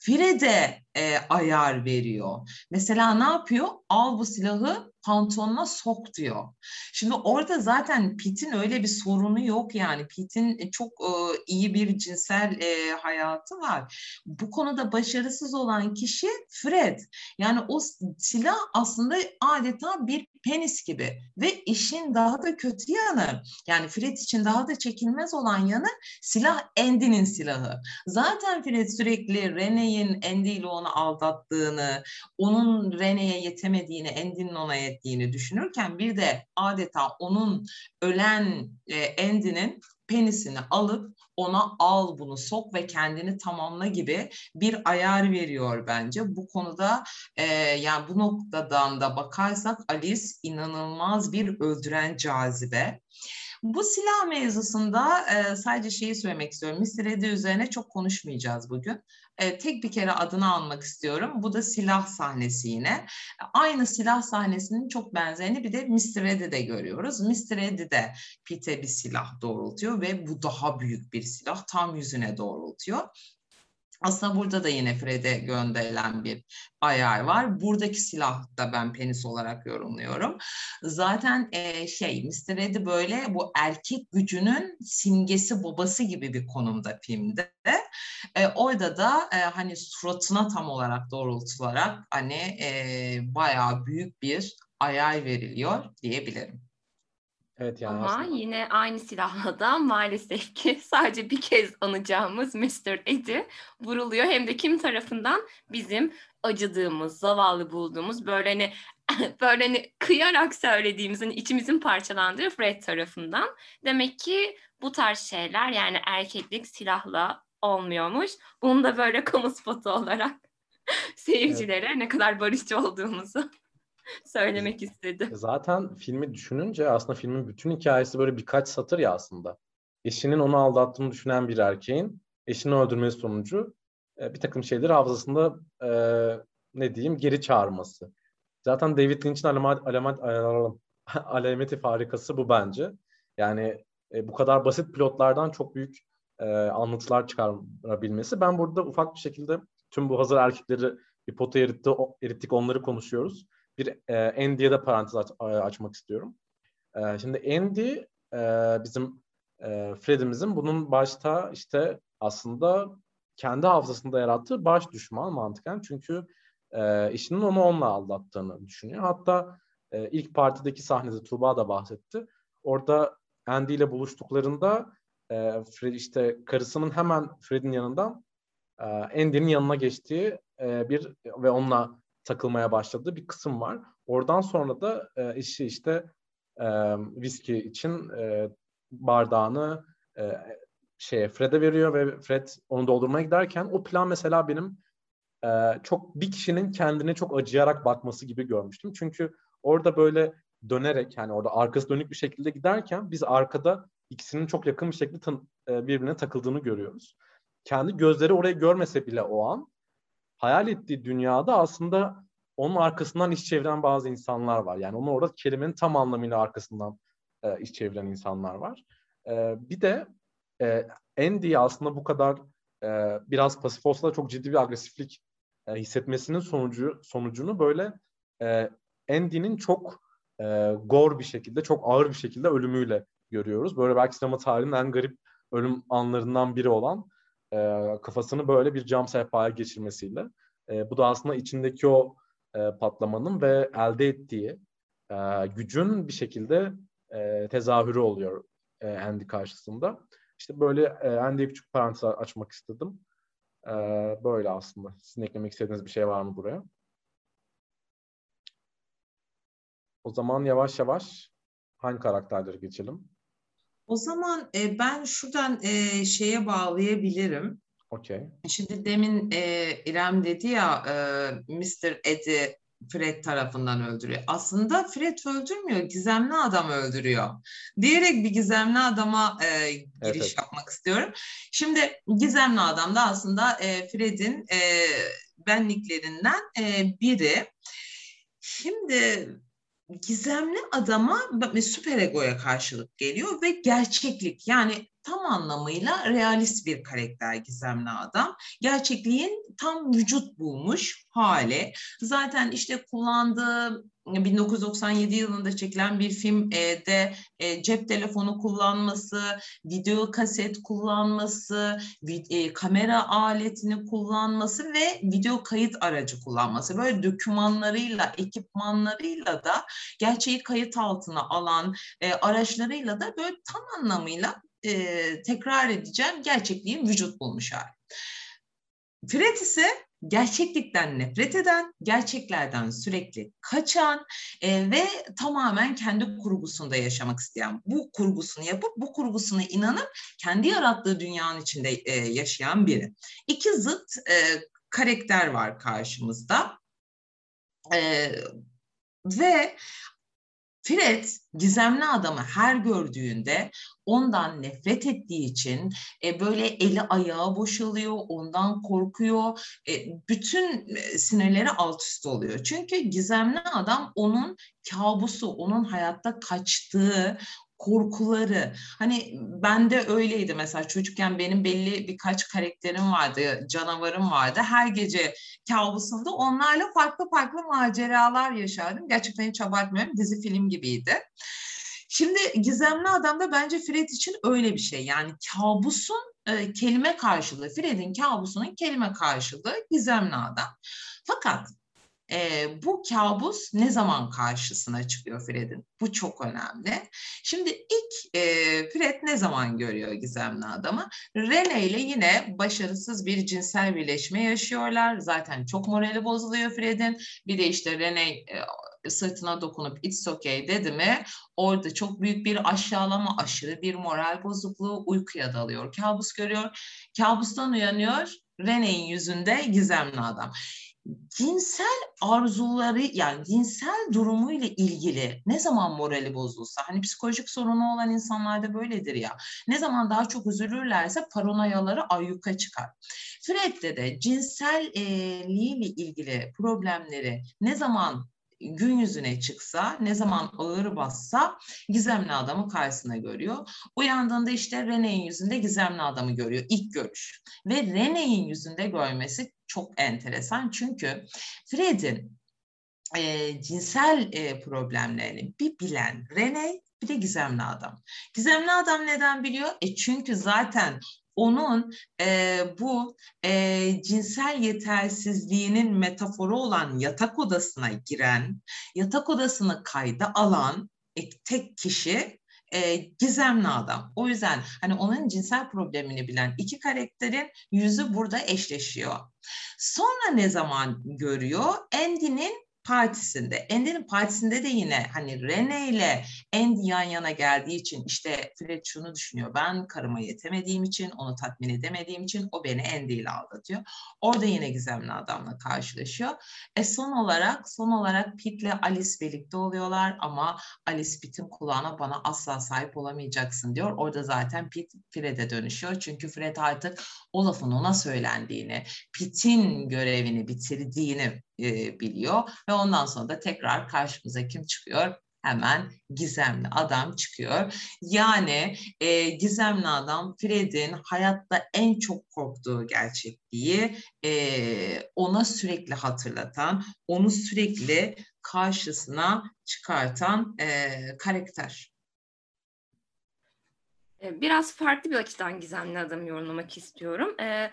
Fred'e e, ayar veriyor. Mesela ne yapıyor? Al bu silahı pantolonuna sok diyor. Şimdi orada zaten Pit'in öyle bir sorunu yok yani. Pit'in e, çok e, iyi bir cinsel e, hayatı var. Bu konuda başarısız olan kişi Fred. Yani o silah aslında adeta bir penis gibi ve işin daha da kötü yanı yani Fred için daha da çekilmez olan yanı silah Andy'nin silahı. Zaten Fred sürekli Rene'in Andy ile onu aldattığını, onun Rene'ye yetemediğini, Andy'nin ona ettiğini düşünürken bir de adeta onun ölen e, Andy'nin penisini alıp ona al bunu sok ve kendini tamamla gibi bir ayar veriyor bence. Bu konuda e, yani bu noktadan da bakarsak Alice inanılmaz bir öldüren cazibe. Bu silah mevzusunda e, sadece şeyi söylemek istiyorum. Eddie üzerine çok konuşmayacağız bugün. E, tek bir kere adını almak istiyorum. Bu da silah sahnesi yine. Aynı silah sahnesinin çok benzerini bir de Mr. Eddie'de görüyoruz. Mr. Eddie de Pete bir silah doğrultuyor ve bu daha büyük bir silah tam yüzüne doğrultuyor. Aslında burada da yine Fred'e gönderilen bir ayar var. Buradaki silah da ben penis olarak yorumluyorum. Zaten e, şey Mr. Eddie böyle bu erkek gücünün simgesi babası gibi bir konumda filmde. E, orada da e, hani suratına tam olarak doğrultularak hani e, bayağı büyük bir ayar veriliyor diyebilirim.
Evet yani Ama aslında. yine aynı silahla da (laughs) maalesef ki sadece bir kez anacağımız Mr. Eddie vuruluyor. Hem de kim tarafından? Bizim acıdığımız, zavallı bulduğumuz böyle hani (laughs) böyle hani kıyarak söylediğimizin hani içimizin parçalandığı Fred tarafından. Demek ki bu tarz şeyler yani erkeklik silahla olmuyormuş. Bunu da böyle (laughs) kamu spotu olarak seyircilere evet. ne kadar barışçı olduğumuzu (laughs) söylemek istedi.
Zaten filmi düşününce aslında filmin bütün hikayesi böyle birkaç satır ya aslında. Eşinin onu aldattığını düşünen bir erkeğin eşini öldürmesi sonucu e, bir takım şeyleri hafızasında e, ne diyeyim geri çağırması. Zaten David Lynch'in alamet, alamet, (laughs) alameti farikası bu bence. Yani e, bu kadar basit pilotlardan çok büyük e, anlatılar çıkarabilmesi. Ben burada ufak bir şekilde tüm bu hazır erkekleri bir potaya eritti, erittik onları konuşuyoruz bir e, Andy'ye de parantez aç, açmak istiyorum. E, şimdi Andy e, bizim e, Fred'imizin bunun başta işte aslında kendi hafızasında yarattığı baş düşman mantıken. Çünkü e, eşinin onu onunla aldattığını düşünüyor. Hatta e, ilk partideki sahnede Tuğba da bahsetti. Orada Andy ile buluştuklarında e, Fred işte karısının hemen Fred'in yanından e, Andy'nin yanına geçtiği e, bir ve onunla takılmaya başladığı bir kısım var. Oradan sonra da e, eşi işte e, viski için e, bardağını e, şeye Fred'e veriyor ve Fred onu doldurmaya giderken o plan mesela benim e, çok bir kişinin kendine çok acıyarak bakması gibi görmüştüm. Çünkü orada böyle dönerek yani orada arkası dönük bir şekilde giderken biz arkada ikisinin çok yakın bir şekilde tan- e, birbirine takıldığını görüyoruz. Kendi gözleri orayı görmese bile o an hayal ettiği dünyada aslında onun arkasından iş çeviren bazı insanlar var. Yani onu orada kelimenin tam anlamıyla arkasından e, iş çeviren insanlar var. E, bir de e, Andy aslında bu kadar e, biraz pasif olsa da çok ciddi bir agresiflik e, hissetmesinin sonucu sonucunu böyle e, Andy'nin çok e, gor bir şekilde, çok ağır bir şekilde ölümüyle görüyoruz. Böyle belki sinema tarihinin en garip ölüm anlarından biri olan e, kafasını böyle bir cam sehpaya geçirmesiyle. E, bu da aslında içindeki o e, patlamanın ve elde ettiği e, gücün bir şekilde e, tezahürü oluyor e, Andy karşısında. İşte böyle e, Andy'ye küçük parantez açmak istedim. E, böyle aslında. Sizin eklemek istediğiniz bir şey var mı buraya? O zaman yavaş yavaş hangi karakterleri geçelim?
O zaman e, ben şuradan e, şeye bağlayabilirim.
Okey.
Şimdi demin e, İrem dedi ya e, Mr. Eddie Fred tarafından öldürüyor. Aslında Fred öldürmüyor, gizemli adam öldürüyor. Diyerek bir gizemli adama e, giriş evet. yapmak istiyorum. Şimdi gizemli adam da aslında e, Fred'in e, benliklerinden e, biri. Şimdi gizemli adama süper egoya karşılık geliyor ve gerçeklik yani tam anlamıyla realist bir karakter gizemli adam. Gerçekliğin tam vücut bulmuş hali. Zaten işte kullandığı 1997 yılında çekilen bir filmde e, cep telefonu kullanması, video kaset kullanması, e, kamera aletini kullanması ve video kayıt aracı kullanması. Böyle dokümanlarıyla, ekipmanlarıyla da gerçeği kayıt altına alan e, araçlarıyla da böyle tam anlamıyla tekrar edeceğim gerçekliğin vücut bulmuş hali. Fred ise gerçeklikten nefret eden, gerçeklerden sürekli kaçan e, ve tamamen kendi kurgusunda yaşamak isteyen, bu kurgusunu yapıp bu kurgusuna inanıp kendi yarattığı dünyanın içinde e, yaşayan biri. İki zıt e, karakter var karşımızda. E, ve Fred gizemli adamı her gördüğünde ondan nefret ettiği için e, böyle eli ayağı boşalıyor, ondan korkuyor. E, bütün e, sinirleri alt üst oluyor. Çünkü gizemli adam onun kabusu, onun hayatta kaçtığı, korkuları. Hani ben de öyleydi mesela çocukken benim belli birkaç karakterim vardı, canavarım vardı. Her gece kabusumda onlarla farklı farklı maceralar yaşardım. Gerçekten hiç abartmıyorum. Dizi film gibiydi. Şimdi Gizemli Adam da bence Fred için öyle bir şey. Yani kabusun e, kelime karşılığı, Fred'in kabusunun kelime karşılığı Gizemli Adam. Fakat e, bu kabus ne zaman karşısına çıkıyor Fred'in? Bu çok önemli. Şimdi ilk e, Fred ne zaman görüyor gizemli adamı? Rene ile yine başarısız bir cinsel birleşme yaşıyorlar. Zaten çok morali bozuluyor Fred'in. Bir de işte Rene e, sırtına dokunup it's okay dedi mi orada çok büyük bir aşağılama, aşırı bir moral bozukluğu uykuya dalıyor. Kabus görüyor. Kabustan uyanıyor. Rene'in yüzünde gizemli adam cinsel arzuları yani cinsel durumu ile ilgili ne zaman morali bozulsa hani psikolojik sorunu olan insanlarda böyledir ya ne zaman daha çok üzülürlerse paranoyaları ayyuka çıkar. Fred'de de cinselliğiyle ilgili problemleri ne zaman gün yüzüne çıksa, ne zaman ağır bassa gizemli adamı karşısına görüyor. Uyandığında işte Rene'in yüzünde gizemli adamı görüyor ilk görüş. Ve Rene'in yüzünde görmesi çok enteresan çünkü Fred'in e, cinsel e, problemlerini bir bilen Rene bir de gizemli adam. Gizemli adam neden biliyor? E çünkü zaten onun e, bu e, cinsel yetersizliğinin metaforu olan yatak odasına giren, yatak odasını kayda alan e, tek kişi e, gizemli adam. O yüzden hani onun cinsel problemini bilen iki karakterin yüzü burada eşleşiyor. Sonra ne zaman görüyor? Andy'nin partisinde. Andy'nin partisinde de yine hani Rene ile Andy yan yana geldiği için işte Fred şunu düşünüyor. Ben karıma yetemediğim için, onu tatmin edemediğim için o beni Andy ile aldatıyor. Orada yine gizemli adamla karşılaşıyor. E son olarak son olarak Pete ile Alice birlikte oluyorlar ama Alice Pete'in kulağına bana asla sahip olamayacaksın diyor. Orada zaten Pete Fred'e dönüşüyor. Çünkü Fred artık o ona söylendiğini, Pete'in görevini bitirdiğini e, biliyor ve ondan sonra da tekrar karşımıza kim çıkıyor? Hemen gizemli adam çıkıyor. Yani e, gizemli adam Fred'in hayatta en çok korktuğu gerçekliği e, ona sürekli hatırlatan, onu sürekli karşısına çıkartan e, karakter.
E, biraz farklı bir açıdan gizemli adamı yorumlamak istiyorum. Ee,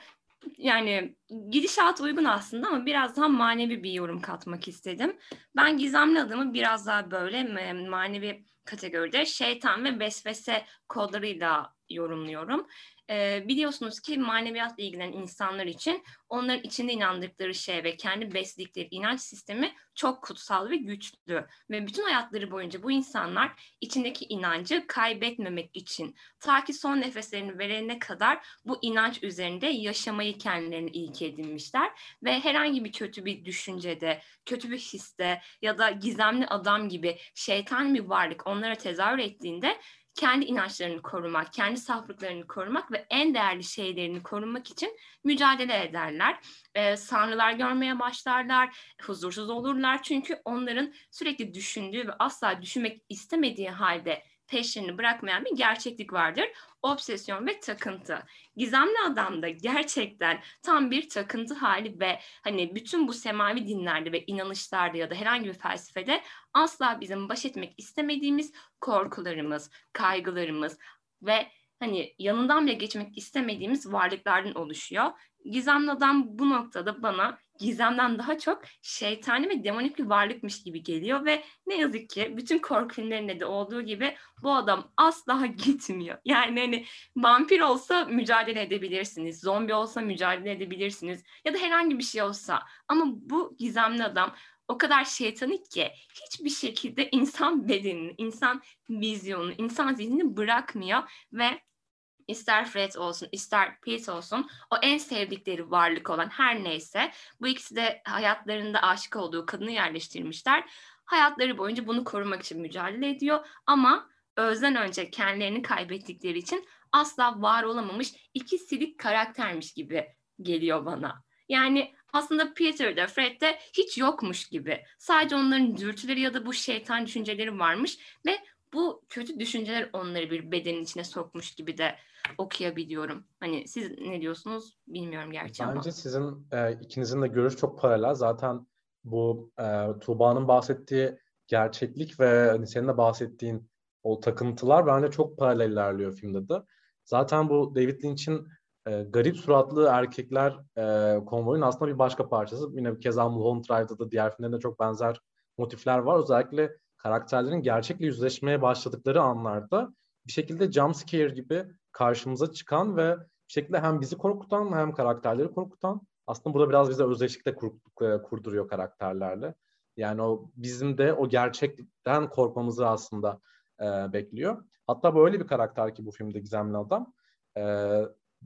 yani gidişat uygun aslında ama biraz daha manevi bir yorum katmak istedim. Ben gizemli adamı biraz daha böyle manevi kategoride şeytan ve vesvese kodlarıyla yorumluyorum. Ee, biliyorsunuz ki maneviyatla ilgilenen insanlar için onların içinde inandıkları şey ve kendi besledikleri inanç sistemi çok kutsal ve güçlü. Ve bütün hayatları boyunca bu insanlar içindeki inancı kaybetmemek için ta ki son nefeslerini verene kadar bu inanç üzerinde yaşamayı kendilerine ilke edinmişler. Ve herhangi bir kötü bir düşüncede, kötü bir histe ya da gizemli adam gibi şeytan bir varlık onlara tezahür ettiğinde kendi inançlarını korumak, kendi saflıklarını korumak ve en değerli şeylerini korumak için mücadele ederler. E, sanrılar görmeye başlarlar, huzursuz olurlar çünkü onların sürekli düşündüğü ve asla düşünmek istemediği halde peşlerini bırakmayan bir gerçeklik vardır. Obsesyon ve takıntı. Gizemli adamda gerçekten tam bir takıntı hali ve hani bütün bu semavi dinlerde ve inanışlarda ya da herhangi bir felsefede asla bizim baş etmek istemediğimiz korkularımız, kaygılarımız ve hani yanından bile geçmek istemediğimiz varlıklardan oluşuyor. Gizemli Adam bu noktada bana gizemden daha çok şeytani ve demonik bir varlıkmış gibi geliyor ve ne yazık ki bütün korku filmlerinde de olduğu gibi bu adam asla (laughs) gitmiyor. Yani hani vampir olsa mücadele edebilirsiniz, zombi olsa mücadele edebilirsiniz ya da herhangi bir şey olsa ama bu gizemli adam o kadar şeytanik ki hiçbir şekilde insan bedenini, insan vizyonunu, insan zihnini bırakmıyor ve ister Fred olsun, ister Pete olsun o en sevdikleri varlık olan her neyse bu ikisi de hayatlarında aşık olduğu kadını yerleştirmişler. Hayatları boyunca bunu korumak için mücadele ediyor ama özden önce kendilerini kaybettikleri için asla var olamamış iki silik karaktermiş gibi geliyor bana. Yani aslında Peter'da, Fred'de hiç yokmuş gibi. Sadece onların dürtüleri ya da bu şeytan düşünceleri varmış ve bu kötü düşünceler onları bir bedenin içine sokmuş gibi de okuyabiliyorum. Hani siz ne diyorsunuz bilmiyorum gerçi
Bence
ama.
Bence sizin e, ikinizin de görüş çok paralel. Zaten bu e, Tuğba'nın bahsettiği gerçeklik ve hani senin de bahsettiğin o takıntılar bence çok paralel ilerliyor filmde de. Zaten bu David Lynch'in e, garip suratlı erkekler e, konvoyun aslında bir başka parçası. Yine bir keza Mulholland Drive'da da diğer filmlerinde çok benzer motifler var. Özellikle karakterlerin gerçekle yüzleşmeye başladıkları anlarda bir şekilde jump scare gibi karşımıza çıkan ve bir şekilde hem bizi korkutan hem karakterleri korkutan aslında burada biraz bize özdeşlikle kur, e, kurduruyor karakterlerle. Yani o bizim de o gerçekten korkmamızı aslında e, bekliyor. Hatta böyle bir karakter ki bu filmde Gizemli Adam. E,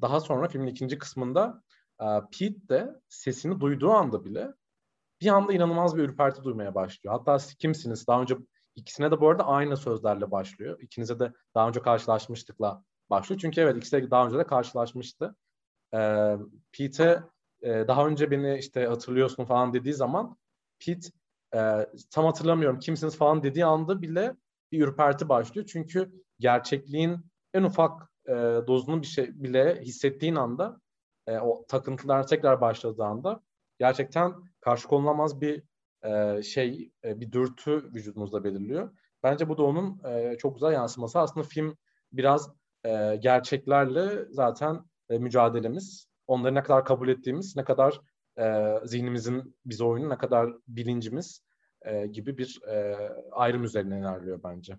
daha sonra filmin ikinci kısmında e, Pete de sesini duyduğu anda bile bir anda inanılmaz bir ürperti duymaya başlıyor. Hatta siz kimsiniz? Daha önce ikisine de bu arada aynı sözlerle başlıyor. İkinize de daha önce karşılaşmıştıkla başlıyor. Çünkü evet ikisi de daha önce de karşılaşmıştı. Ee, Pete e, daha önce beni işte hatırlıyorsun falan dediği zaman Pete e, tam hatırlamıyorum kimsiniz falan dediği anda bile bir ürperti başlıyor. Çünkü gerçekliğin en ufak e, dozunu bir şey bile hissettiğin anda e, o takıntılar tekrar başladığı anda gerçekten karşı konulamaz bir e, şey, e, bir dürtü vücudumuzda belirliyor. Bence bu da onun e, çok güzel yansıması. Aslında film biraz e, gerçeklerle zaten e, mücadelemiz, onları ne kadar kabul ettiğimiz, ne kadar e, zihnimizin bize oyunu, ne kadar bilincimiz e, gibi bir e, ayrım üzerine ilerliyor bence.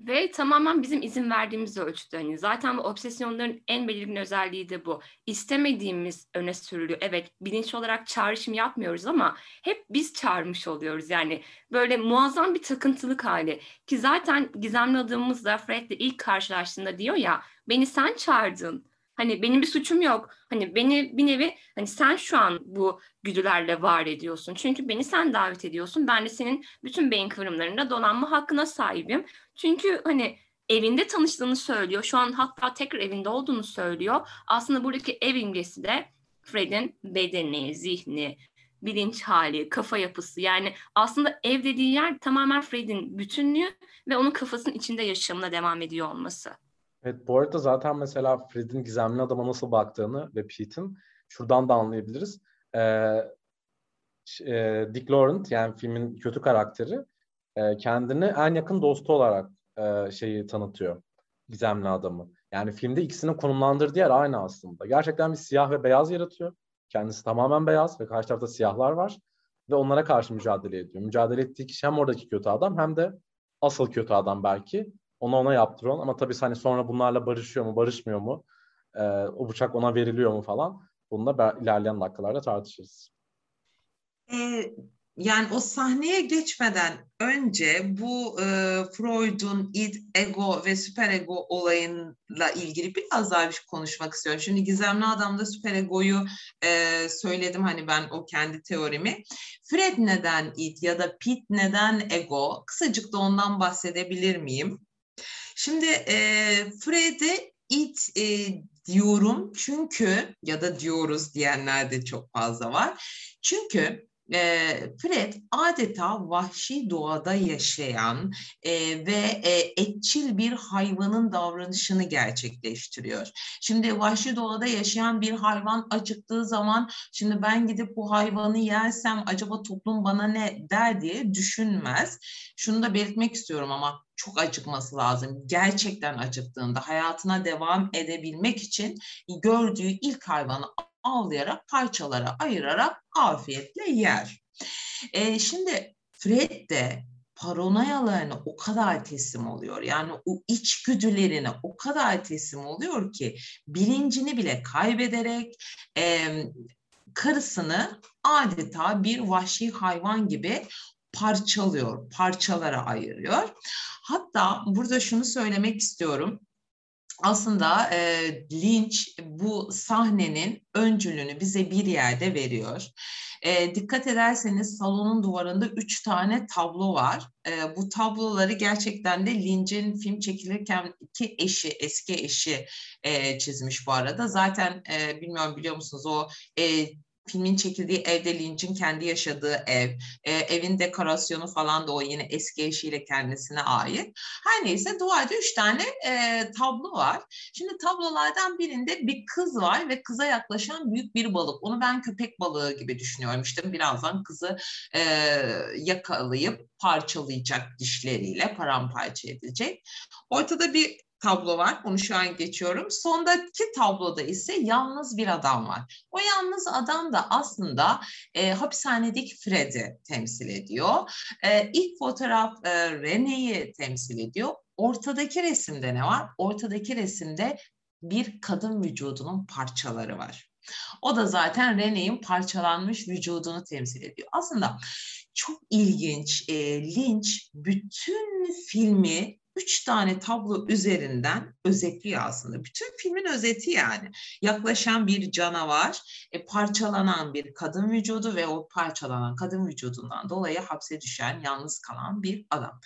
Ve tamamen bizim izin verdiğimiz ölçüde. Hani zaten bu obsesyonların en belirgin özelliği de bu. İstemediğimiz öne sürülüyor. Evet bilinç olarak çağrışım yapmıyoruz ama hep biz çağırmış oluyoruz. Yani böyle muazzam bir takıntılık hali. Ki zaten gizemli adamımız Fred'le ilk karşılaştığında diyor ya beni sen çağırdın. Hani benim bir suçum yok. Hani beni bir nevi hani sen şu an bu güdülerle var ediyorsun. Çünkü beni sen davet ediyorsun. Ben de senin bütün beyin kıvrımlarında dolanma hakkına sahibim. Çünkü hani evinde tanıştığını söylüyor. Şu an hatta tekrar evinde olduğunu söylüyor. Aslında buradaki ev imgesi de Fred'in bedeni, zihni, bilinç hali, kafa yapısı. Yani aslında ev dediği yer tamamen Fred'in bütünlüğü ve onun kafasının içinde yaşamına devam ediyor olması.
Evet bu arada zaten mesela Fred'in gizemli adama nasıl baktığını ve Pete'in şuradan da anlayabiliriz. Ee, e, Dick Laurent yani filmin kötü karakteri e, kendini en yakın dostu olarak e, şeyi tanıtıyor. Gizemli adamı. Yani filmde ikisinin konumlandırdığı yer aynı aslında. Gerçekten bir siyah ve beyaz yaratıyor. Kendisi tamamen beyaz ve karşı tarafta siyahlar var. Ve onlara karşı mücadele ediyor. Mücadele ettiği kişi hem oradaki kötü adam hem de asıl kötü adam belki. Ona ona yaptıran ama tabii hani sonra bunlarla barışıyor mu, barışmıyor mu? E, o bıçak ona veriliyor mu falan. Bunu da ilerleyen dakikalarda tartışırız.
E, yani o sahneye geçmeden önce bu e, Freud'un id, ego ve süperego olayıyla ilgili biraz daha bir şey konuşmak istiyorum. Şimdi Gizemli Adam'da süperegoyu e, söyledim hani ben o kendi teorimi. Fred neden id ya da Pete neden ego? Kısacık da ondan bahsedebilir miyim? Şimdi e, Fred'e it e, diyorum çünkü ya da diyoruz diyenler de çok fazla var. Çünkü e, Fred adeta vahşi doğada yaşayan e, ve e, etçil bir hayvanın davranışını gerçekleştiriyor. Şimdi vahşi doğada yaşayan bir hayvan acıktığı zaman şimdi ben gidip bu hayvanı yersem acaba toplum bana ne der diye düşünmez. Şunu da belirtmek istiyorum ama çok acıkması lazım. Gerçekten acıktığında hayatına devam edebilmek için gördüğü ilk hayvanı avlayarak parçalara ayırarak afiyetle yer. E, şimdi Fred de paranoyalarına o kadar teslim oluyor. Yani o içgüdülerine o kadar teslim oluyor ki bilincini bile kaybederek e, karısını adeta bir vahşi hayvan gibi parçalıyor, parçalara ayırıyor. Hatta burada şunu söylemek istiyorum aslında e, Lynch bu sahnenin öncülünü bize bir yerde veriyor. E, dikkat ederseniz salonun duvarında üç tane tablo var. E, bu tabloları gerçekten de Lynch'in film çekilirken iki eşi, eski eşi e, çizmiş bu arada. Zaten e, bilmiyorum biliyor musunuz o e, filmin çekildiği evde Lynch'in kendi yaşadığı ev, e, evin dekorasyonu falan da o yine eski eşiyle kendisine ait. Her neyse duvarda üç tane e, tablo var. Şimdi tablolardan birinde bir kız var ve kıza yaklaşan büyük bir balık. Onu ben köpek balığı gibi düşünüyorum. İşte birazdan kızı e, yakalayıp parçalayacak dişleriyle paramparça edecek. Ortada bir tablo var. Onu şu an geçiyorum. Sondaki tabloda ise yalnız bir adam var. O yalnız adam da aslında e, hapishanedeki Fred'i temsil ediyor. E, ilk fotoğraf e, Rene'yi temsil ediyor. Ortadaki resimde ne var? Ortadaki resimde bir kadın vücudunun parçaları var. O da zaten Rene'in parçalanmış vücudunu temsil ediyor. Aslında çok ilginç. E, Lynch bütün filmi üç tane tablo üzerinden özetliyor aslında. Bütün filmin özeti yani. Yaklaşan bir canavar, e, parçalanan bir kadın vücudu ve o parçalanan kadın vücudundan dolayı hapse düşen, yalnız kalan bir adam.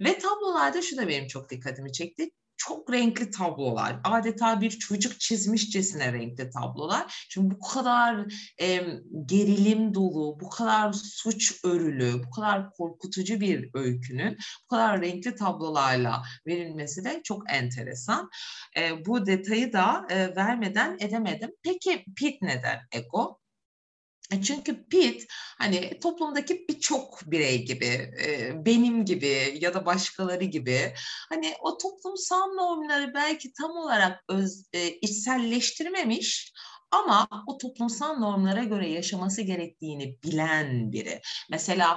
Ve tablolarda şu da benim çok dikkatimi çekti çok renkli tablolar. Adeta bir çocuk çizmişçesine renkli tablolar. Şimdi bu kadar e, gerilim dolu, bu kadar suç örülü, bu kadar korkutucu bir öykünün bu kadar renkli tablolarla verilmesi de çok enteresan. E, bu detayı da e, vermeden edemedim. Peki Pit neden ego? E, çünkü Pete hani toplumdaki birçok birey gibi, benim gibi ya da başkaları gibi hani o toplumsal normları belki tam olarak öz, içselleştirmemiş ama o toplumsal normlara göre yaşaması gerektiğini bilen biri. Mesela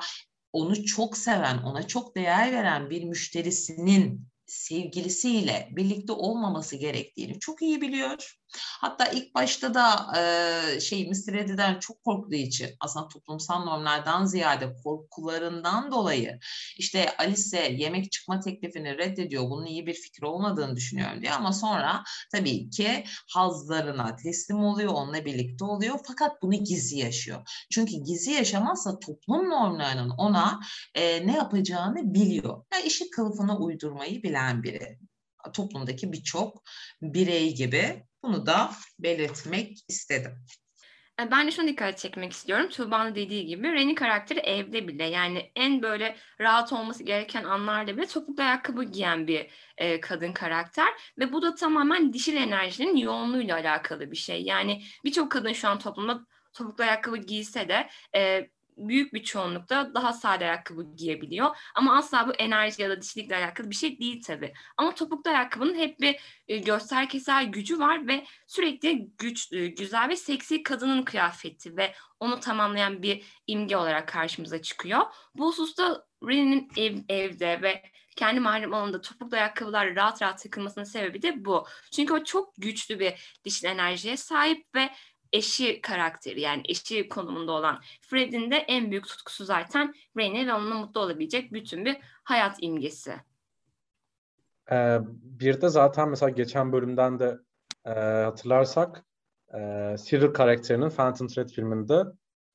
onu çok seven, ona çok değer veren bir müşterisinin sevgilisiyle birlikte olmaması gerektiğini çok iyi biliyor. Hatta ilk başta da e, şey Mr. Çok korktuğu için aslında toplumsal normlardan ziyade korkularından dolayı işte Alice yemek çıkma teklifini reddediyor. Bunun iyi bir fikir olmadığını düşünüyorum diye ama sonra tabii ki hazlarına teslim oluyor, onunla birlikte oluyor fakat bunu gizli yaşıyor. Çünkü gizli yaşamazsa toplum normlarının ona e, ne yapacağını biliyor. Yani işi kılıfına uydurmayı bilen biri toplumdaki birçok birey gibi bunu da belirtmek istedim.
E, ben de şunu dikkat çekmek istiyorum. Tuğba'nın dediği gibi Reni karakteri evde bile yani en böyle rahat olması gereken anlarda bile topuklu ayakkabı giyen bir e, kadın karakter. Ve bu da tamamen dişil enerjinin yoğunluğuyla alakalı bir şey. Yani birçok kadın şu an toplumda topuklu ayakkabı giyse de e, büyük bir çoğunlukta daha sade ayakkabı giyebiliyor. Ama asla bu enerji ya da dişilikle alakalı bir şey değil tabii. Ama topuklu ayakkabının hep bir e, göstergesel gücü var ve sürekli güç, e, güzel ve seksi kadının kıyafeti ve onu tamamlayan bir imge olarak karşımıza çıkıyor. Bu hususta Ren'in ev, evde ve kendi mahrem alanında topuklu ayakkabılar rahat rahat takılmasının sebebi de bu. Çünkü o çok güçlü bir dişil enerjiye sahip ve eşi karakteri yani eşi konumunda olan Fred'in de en büyük tutkusu zaten Reyne ve onunla mutlu olabilecek bütün bir hayat imgesi.
Ee, bir de zaten mesela geçen bölümden de e, hatırlarsak e, Cyril karakterinin Phantom Thread filminde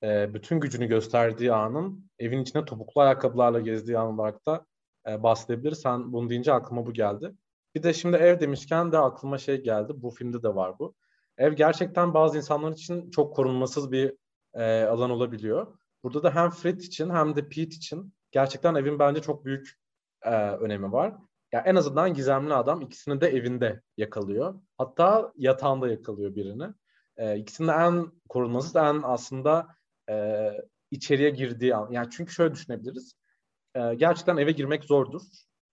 e, bütün gücünü gösterdiği anın evin içinde topuklu ayakkabılarla gezdiği an olarak da e, bahsedebiliriz. Sen bunu deyince aklıma bu geldi. Bir de şimdi ev demişken de aklıma şey geldi. Bu filmde de var bu. Ev gerçekten bazı insanlar için çok korunmasız bir e, alan olabiliyor. Burada da hem Fred için hem de Pete için gerçekten evin bence çok büyük e, önemi var. Ya yani en azından gizemli adam ikisini de evinde yakalıyor. Hatta yatağında yakalıyor birini. E, ikisinin de en korunmasız, en aslında e, içeriye girdiği an. Yani çünkü şöyle düşünebiliriz. E, gerçekten eve girmek zordur.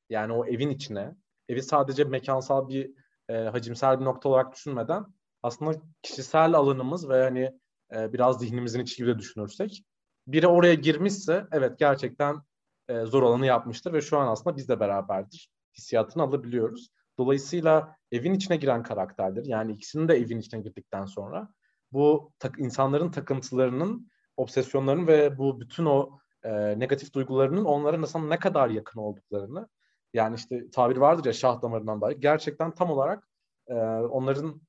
Yani o evin içine. Evi sadece mekansal bir e, hacimsel bir nokta olarak düşünmeden aslında kişisel alanımız ve hani e, biraz zihnimizin içi gibi de düşünürsek biri oraya girmişse evet gerçekten e, zor olanı yapmıştır ve şu an aslında bizle beraberdir. Hissiyatını alabiliyoruz. Dolayısıyla evin içine giren karakterdir. Yani ikisinin de evin içine girdikten sonra bu tak, insanların takıntılarının, obsesyonlarının ve bu bütün o e, negatif duygularının onlara nasıl ne kadar yakın olduklarını yani işte tabir vardır ya şah damarından dair gerçekten tam olarak e, onların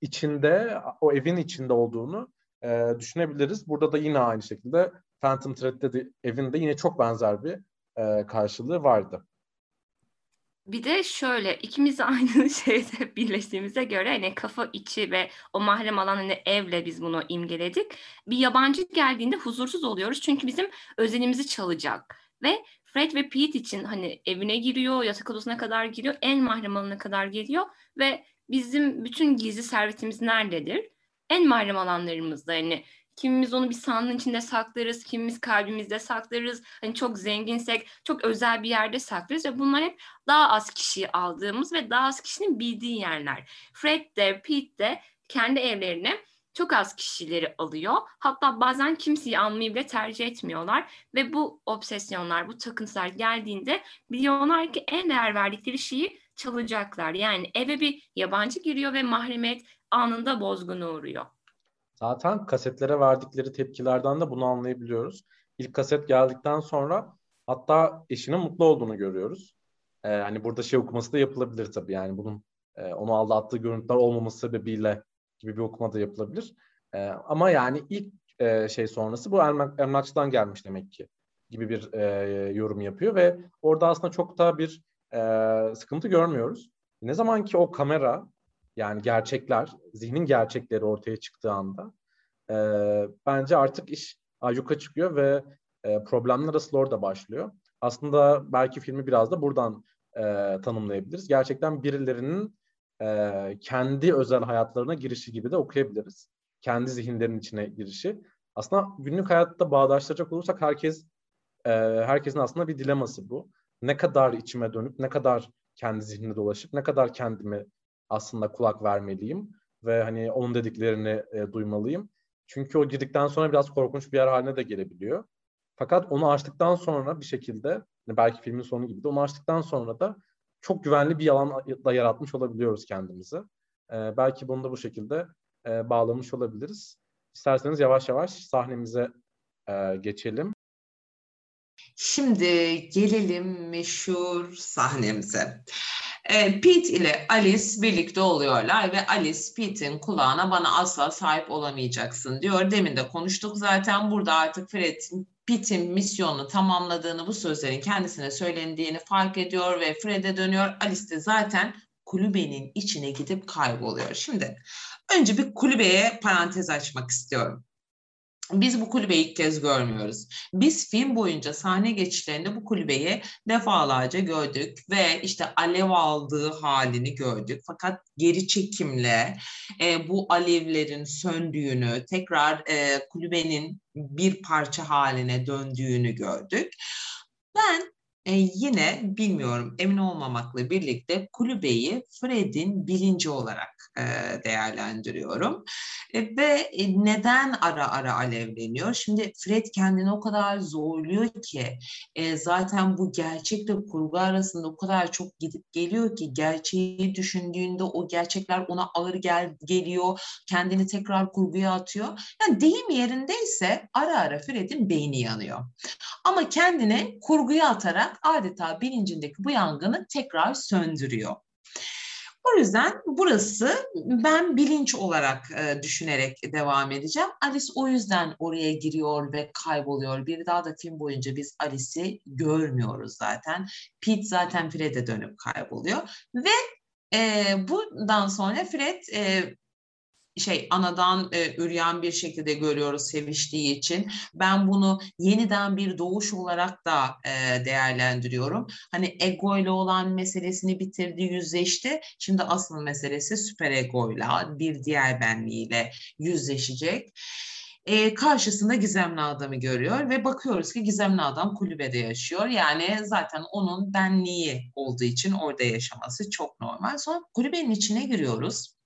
içinde o evin içinde olduğunu e, düşünebiliriz. Burada da yine aynı şekilde Phantom Thread'de de evinde yine çok benzer bir e, karşılığı vardı.
Bir de şöyle ikimiz aynı (laughs) şeyde birleştiğimize göre hani kafa içi ve o mahrem alan hani evle biz bunu imgeledik. Bir yabancı geldiğinde huzursuz oluyoruz çünkü bizim özenimizi çalacak. Ve Fred ve Pete için hani evine giriyor, yatak odasına kadar giriyor, en mahrem alanına kadar geliyor ve bizim bütün gizli servetimiz nerededir? En mahrem alanlarımızda hani Kimimiz onu bir sandığın içinde saklarız, kimimiz kalbimizde saklarız. Hani çok zenginsek çok özel bir yerde saklarız ve bunlar hep daha az kişiyi aldığımız ve daha az kişinin bildiği yerler. Fred de Pete de kendi evlerine çok az kişileri alıyor. Hatta bazen kimseyi almayı bile tercih etmiyorlar. Ve bu obsesyonlar, bu takıntılar geldiğinde biliyorlar ki en değer verdikleri şeyi çalacaklar. Yani eve bir yabancı giriyor ve mahremiyet anında bozguna uğruyor.
Zaten kasetlere verdikleri tepkilerden de bunu anlayabiliyoruz. İlk kaset geldikten sonra hatta eşinin mutlu olduğunu görüyoruz. Ee, hani burada şey okuması da yapılabilir tabii yani bunun e, onu aldattığı görüntüler olmaması sebebiyle gibi bir okuma da yapılabilir. E, ama yani ilk e, şey sonrası bu emlak, gelmiş demek ki gibi bir e, yorum yapıyor ve orada aslında çok da bir e, sıkıntı görmüyoruz. Ne zaman ki o kamera yani gerçekler, zihnin gerçekleri ortaya çıktığı anda e, bence artık iş ayyuka çıkıyor ve e, problemler asıl orada başlıyor. Aslında belki filmi biraz da buradan e, tanımlayabiliriz. Gerçekten birilerinin e, kendi özel hayatlarına girişi gibi de okuyabiliriz. Kendi zihinlerinin içine girişi. Aslında günlük hayatta bağdaştıracak olursak herkes e, herkesin aslında bir dileması bu. Ne kadar içime dönüp, ne kadar kendi zihnine dolaşıp, ne kadar kendimi aslında kulak vermeliyim ve hani onun dediklerini e, duymalıyım. Çünkü o girdikten sonra biraz korkunç bir yer haline de gelebiliyor. Fakat onu açtıktan sonra bir şekilde hani belki filmin sonu gibi de onu açtıktan sonra da çok güvenli bir yalan da yaratmış olabiliyoruz kendimizi. E, belki bunu da bu şekilde e, bağlamış olabiliriz. İsterseniz yavaş yavaş sahnemize e, geçelim.
Şimdi gelelim meşhur sahnemize. E, Pete ile Alice birlikte oluyorlar ve Alice Pete'in kulağına bana asla sahip olamayacaksın diyor. Demin de konuştuk zaten burada artık Fred'in Pete'in misyonunu tamamladığını bu sözlerin kendisine söylendiğini fark ediyor ve Fred'e dönüyor. Alice de zaten kulübenin içine gidip kayboluyor. Şimdi önce bir kulübeye parantez açmak istiyorum. Biz bu kulübeyi ilk kez görmüyoruz. Biz film boyunca sahne geçişlerinde bu kulübeyi defalarca gördük ve işte alev aldığı halini gördük. Fakat geri çekimle e, bu alevlerin söndüğünü, tekrar e, kulübenin bir parça haline döndüğünü gördük. Ben e, yine bilmiyorum emin olmamakla birlikte kulübeyi Fred'in bilinci olarak e, değerlendiriyorum. E, ve e, neden ara ara alevleniyor? Şimdi Fred kendini o kadar zorluyor ki zaten bu gerçekle kurgu arasında o kadar çok gidip geliyor ki gerçeği düşündüğünde o gerçekler ona ağır gel geliyor. Kendini tekrar kurguya atıyor. Yani deyim yerindeyse ara ara Fred'in beyni yanıyor. Ama kendini kurguya atarak adeta bilincindeki bu yangını tekrar söndürüyor. O yüzden burası ben bilinç olarak e, düşünerek devam edeceğim. Alice o yüzden oraya giriyor ve kayboluyor. Bir daha da film boyunca biz Alice'i görmüyoruz zaten. Pete zaten Fred'e dönüp kayboluyor. Ve e, bundan sonra Fred e, şey anadan e, üryan bir şekilde görüyoruz seviştiği için. Ben bunu yeniden bir doğuş olarak da e, değerlendiriyorum. Hani ego ile olan meselesini bitirdi, yüzleşti. Şimdi asıl meselesi süper ego ile bir diğer benliğiyle yüzleşecek. E, karşısında gizemli adamı görüyor ve bakıyoruz ki gizemli adam kulübede yaşıyor. Yani zaten onun benliği olduğu için orada yaşaması çok normal. Sonra kulübenin içine giriyoruz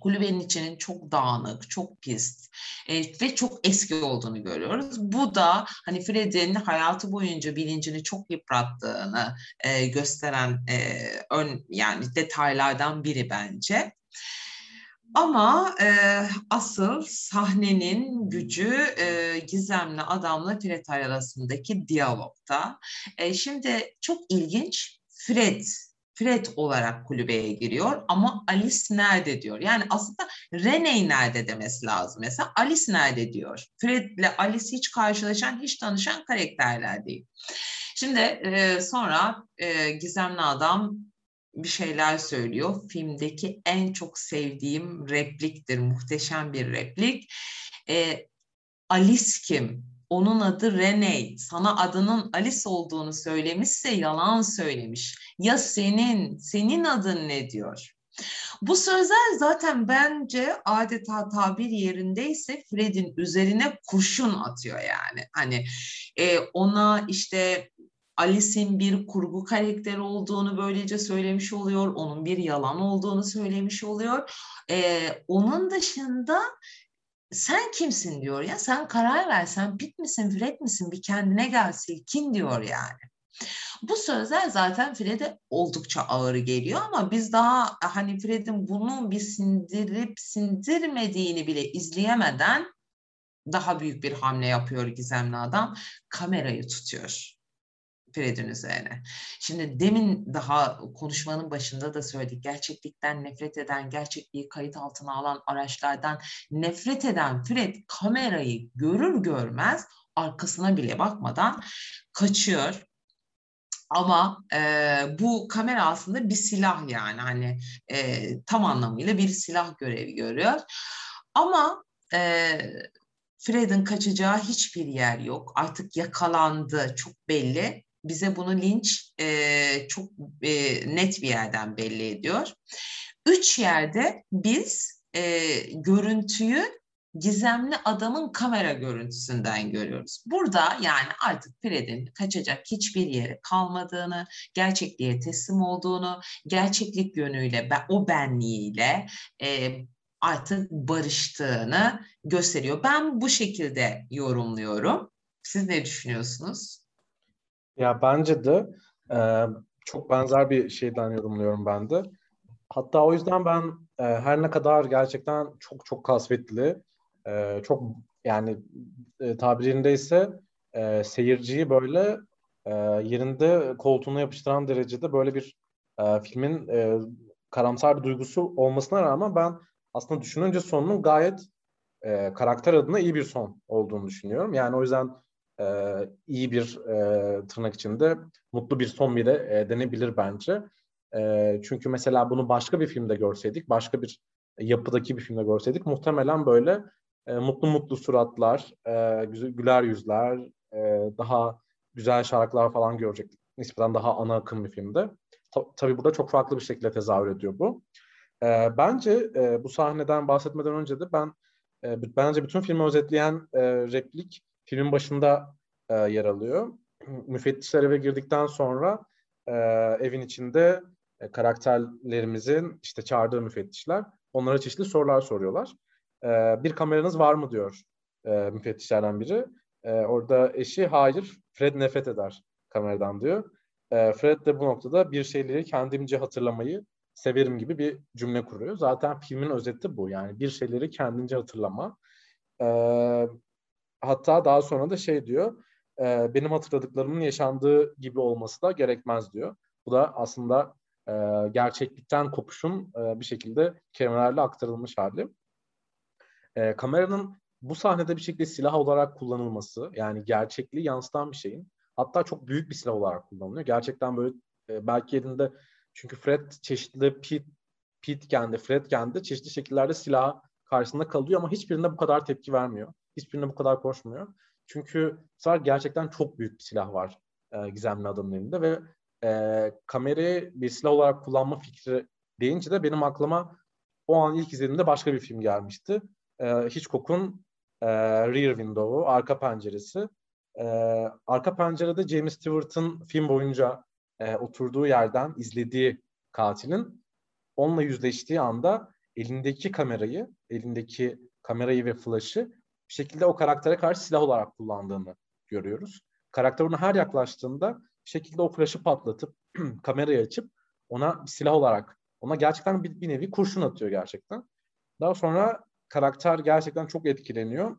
kulübenin içinin çok dağınık, çok pis e, ve çok eski olduğunu görüyoruz. Bu da hani Fred'in hayatı boyunca bilincini çok yıprattığını e, gösteren e, ön yani detaylardan biri bence. Ama e, asıl sahnenin gücü e, gizemli adamla Fred arasındaki diyalogta. E, şimdi çok ilginç Fred Fred olarak kulübeye giriyor ama Alice nerede diyor. Yani aslında Rene nerede demesi lazım. Mesela Alice nerede diyor. Fred ile Alice hiç karşılaşan, hiç tanışan karakterler değil. Şimdi e, sonra e, Gizemli Adam bir şeyler söylüyor. Filmdeki en çok sevdiğim repliktir. Muhteşem bir replik. E, Alice kim? Onun adı Rene. Sana adının Alice olduğunu söylemişse yalan söylemiş. Ya senin, senin adın ne diyor? Bu sözler zaten bence adeta tabir yerindeyse Fred'in üzerine kurşun atıyor yani. Hani e, ona işte Alice'in bir kurgu karakteri olduğunu böylece söylemiş oluyor. Onun bir yalan olduğunu söylemiş oluyor. E, onun dışında sen kimsin diyor ya sen karar ver sen Pit misin Fred misin bir kendine gel silkin diyor yani. Bu sözler zaten Fred'e oldukça ağır geliyor ama biz daha hani Fred'in bunu bir sindirip sindirmediğini bile izleyemeden daha büyük bir hamle yapıyor gizemli adam. Kamerayı tutuyor. Fred'in üzerine. Şimdi demin daha konuşmanın başında da söyledik. Gerçeklikten nefret eden, gerçekliği kayıt altına alan araçlardan nefret eden Fred kamerayı görür görmez arkasına bile bakmadan kaçıyor. Ama e, bu kamera aslında bir silah yani hani e, tam anlamıyla bir silah görevi görüyor. Ama e, Fred'in kaçacağı hiçbir yer yok. Artık yakalandı çok belli bize bunu linç e, çok e, net bir yerden belli ediyor. Üç yerde biz e, görüntüyü gizemli adamın kamera görüntüsünden görüyoruz. Burada yani artık Fred'in kaçacak hiçbir yeri kalmadığını, gerçekliğe teslim olduğunu, gerçeklik yönüyle, o benliğiyle e, artık barıştığını gösteriyor. Ben bu şekilde yorumluyorum. Siz ne düşünüyorsunuz?
Ya bence de e, çok benzer bir şeyden yorumluyorum ben de. Hatta o yüzden ben e, her ne kadar gerçekten çok çok kasvetli, e, çok yani e, tabirinde ise e, seyirciyi böyle e, yerinde koltuğuna yapıştıran derecede böyle bir e, filmin e, karamsar bir duygusu olmasına rağmen ben aslında düşününce sonunun gayet e, karakter adına iyi bir son olduğunu düşünüyorum. Yani o yüzden e, iyi bir e, tırnak içinde mutlu bir son bile e, denebilir bence. E, çünkü mesela bunu başka bir filmde görseydik, başka bir yapıdaki bir filmde görseydik muhtemelen böyle e, mutlu mutlu suratlar, e, güler yüzler, e, daha güzel şarkılar falan görecektik. Nispeten daha ana akım bir filmde. Ta- tabii burada çok farklı bir şekilde tezahür ediyor bu. E, bence e, bu sahneden bahsetmeden önce de ben e, bence bütün filmi özetleyen e, replik filmin başında e, yer alıyor. (clears throat) Müfettişler eve girdikten sonra e, evin içinde e, karakterlerimizin işte çağırdığı müfettişler onlara çeşitli sorular soruyorlar. E, bir kameranız var mı diyor e, müfettişlerden biri. E, orada eşi hayır Fred nefret eder kameradan diyor. E, Fred de bu noktada bir şeyleri kendimce hatırlamayı severim gibi bir cümle kuruyor. Zaten filmin özeti bu yani bir şeyleri kendince hatırlama. E, hatta daha sonra da şey diyor, e, benim hatırladıklarımın yaşandığı gibi olması da gerekmez diyor. Bu da aslında e, gerçeklikten kopuşun e, bir şekilde kelimelerle aktarılmış hali. E, kameranın bu sahnede bir şekilde silah olarak kullanılması, yani gerçekliği yansıtan bir şeyin, hatta çok büyük bir silah olarak kullanılıyor. Gerçekten böyle e, belki elinde, çünkü Fred çeşitli Pete, Pete kendi, Fred kendi çeşitli şekillerde silah karşısında kalıyor ama hiçbirinde bu kadar tepki vermiyor hiçbirine bu kadar koşmuyor. Çünkü sefer gerçekten çok büyük bir silah var e, gizemli adamın elinde ve e, kamerayı bir silah olarak kullanma fikri deyince de benim aklıma o an ilk izlediğimde başka bir film gelmişti. E, Hitchcock'un e, Rear Window'u, arka penceresi. E, arka pencerede James Stewart'ın film boyunca e, oturduğu yerden izlediği katilin onunla yüzleştiği anda elindeki kamerayı, elindeki kamerayı ve flash'ı bir şekilde o karaktere karşı silah olarak kullandığını görüyoruz. Karakter ona her yaklaştığında bir şekilde o flash'ı patlatıp (clears throat) kamerayı açıp ona silah olarak ona gerçekten bir, bir nevi kurşun atıyor gerçekten. Daha sonra karakter gerçekten çok etkileniyor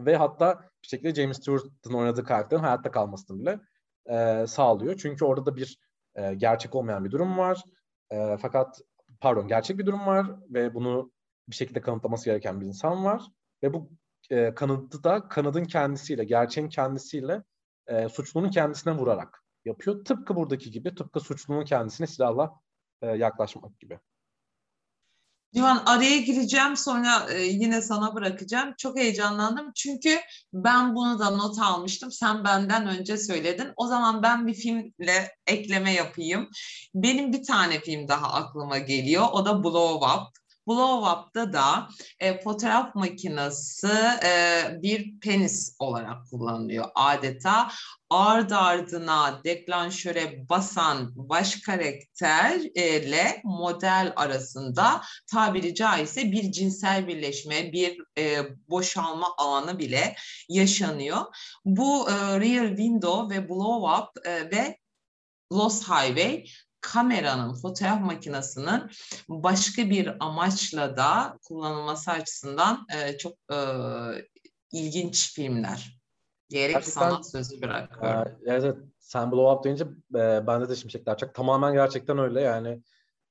ve hatta bir şekilde James Stewart'ın oynadığı karakterin hayatta kalmasını bile e, sağlıyor. Çünkü orada da bir e, gerçek olmayan bir durum var. E, fakat pardon gerçek bir durum var ve bunu bir şekilde kanıtlaması gereken bir insan var. Ve bu e, kanıtı da kanadın kendisiyle, gerçeğin kendisiyle e, suçlunun kendisine vurarak yapıyor. Tıpkı buradaki gibi, tıpkı suçlunun kendisine silahla e, yaklaşmak gibi.
Civan araya gireceğim sonra e, yine sana bırakacağım. Çok heyecanlandım çünkü ben bunu da not almıştım. Sen benden önce söyledin. O zaman ben bir filmle ekleme yapayım. Benim bir tane film daha aklıma geliyor. O da Blow Up. Blow Up'ta da e, fotoğraf makinesi e, bir penis olarak kullanılıyor adeta. Ard ardına deklanşöre basan baş karakterle model arasında tabiri caizse bir cinsel birleşme, bir e, boşalma anı bile yaşanıyor. Bu e, Rear Window ve Blow Up e, ve Lost Highway kameranın, fotoğraf makinesinin başka bir amaçla da kullanılması açısından e, çok e, ilginç filmler diyerek Gerçekten, sana sözü bırakıyorum.
E, evet, sen Blow Up deyince e, bende de şimşekler çak. Tamamen gerçekten öyle yani.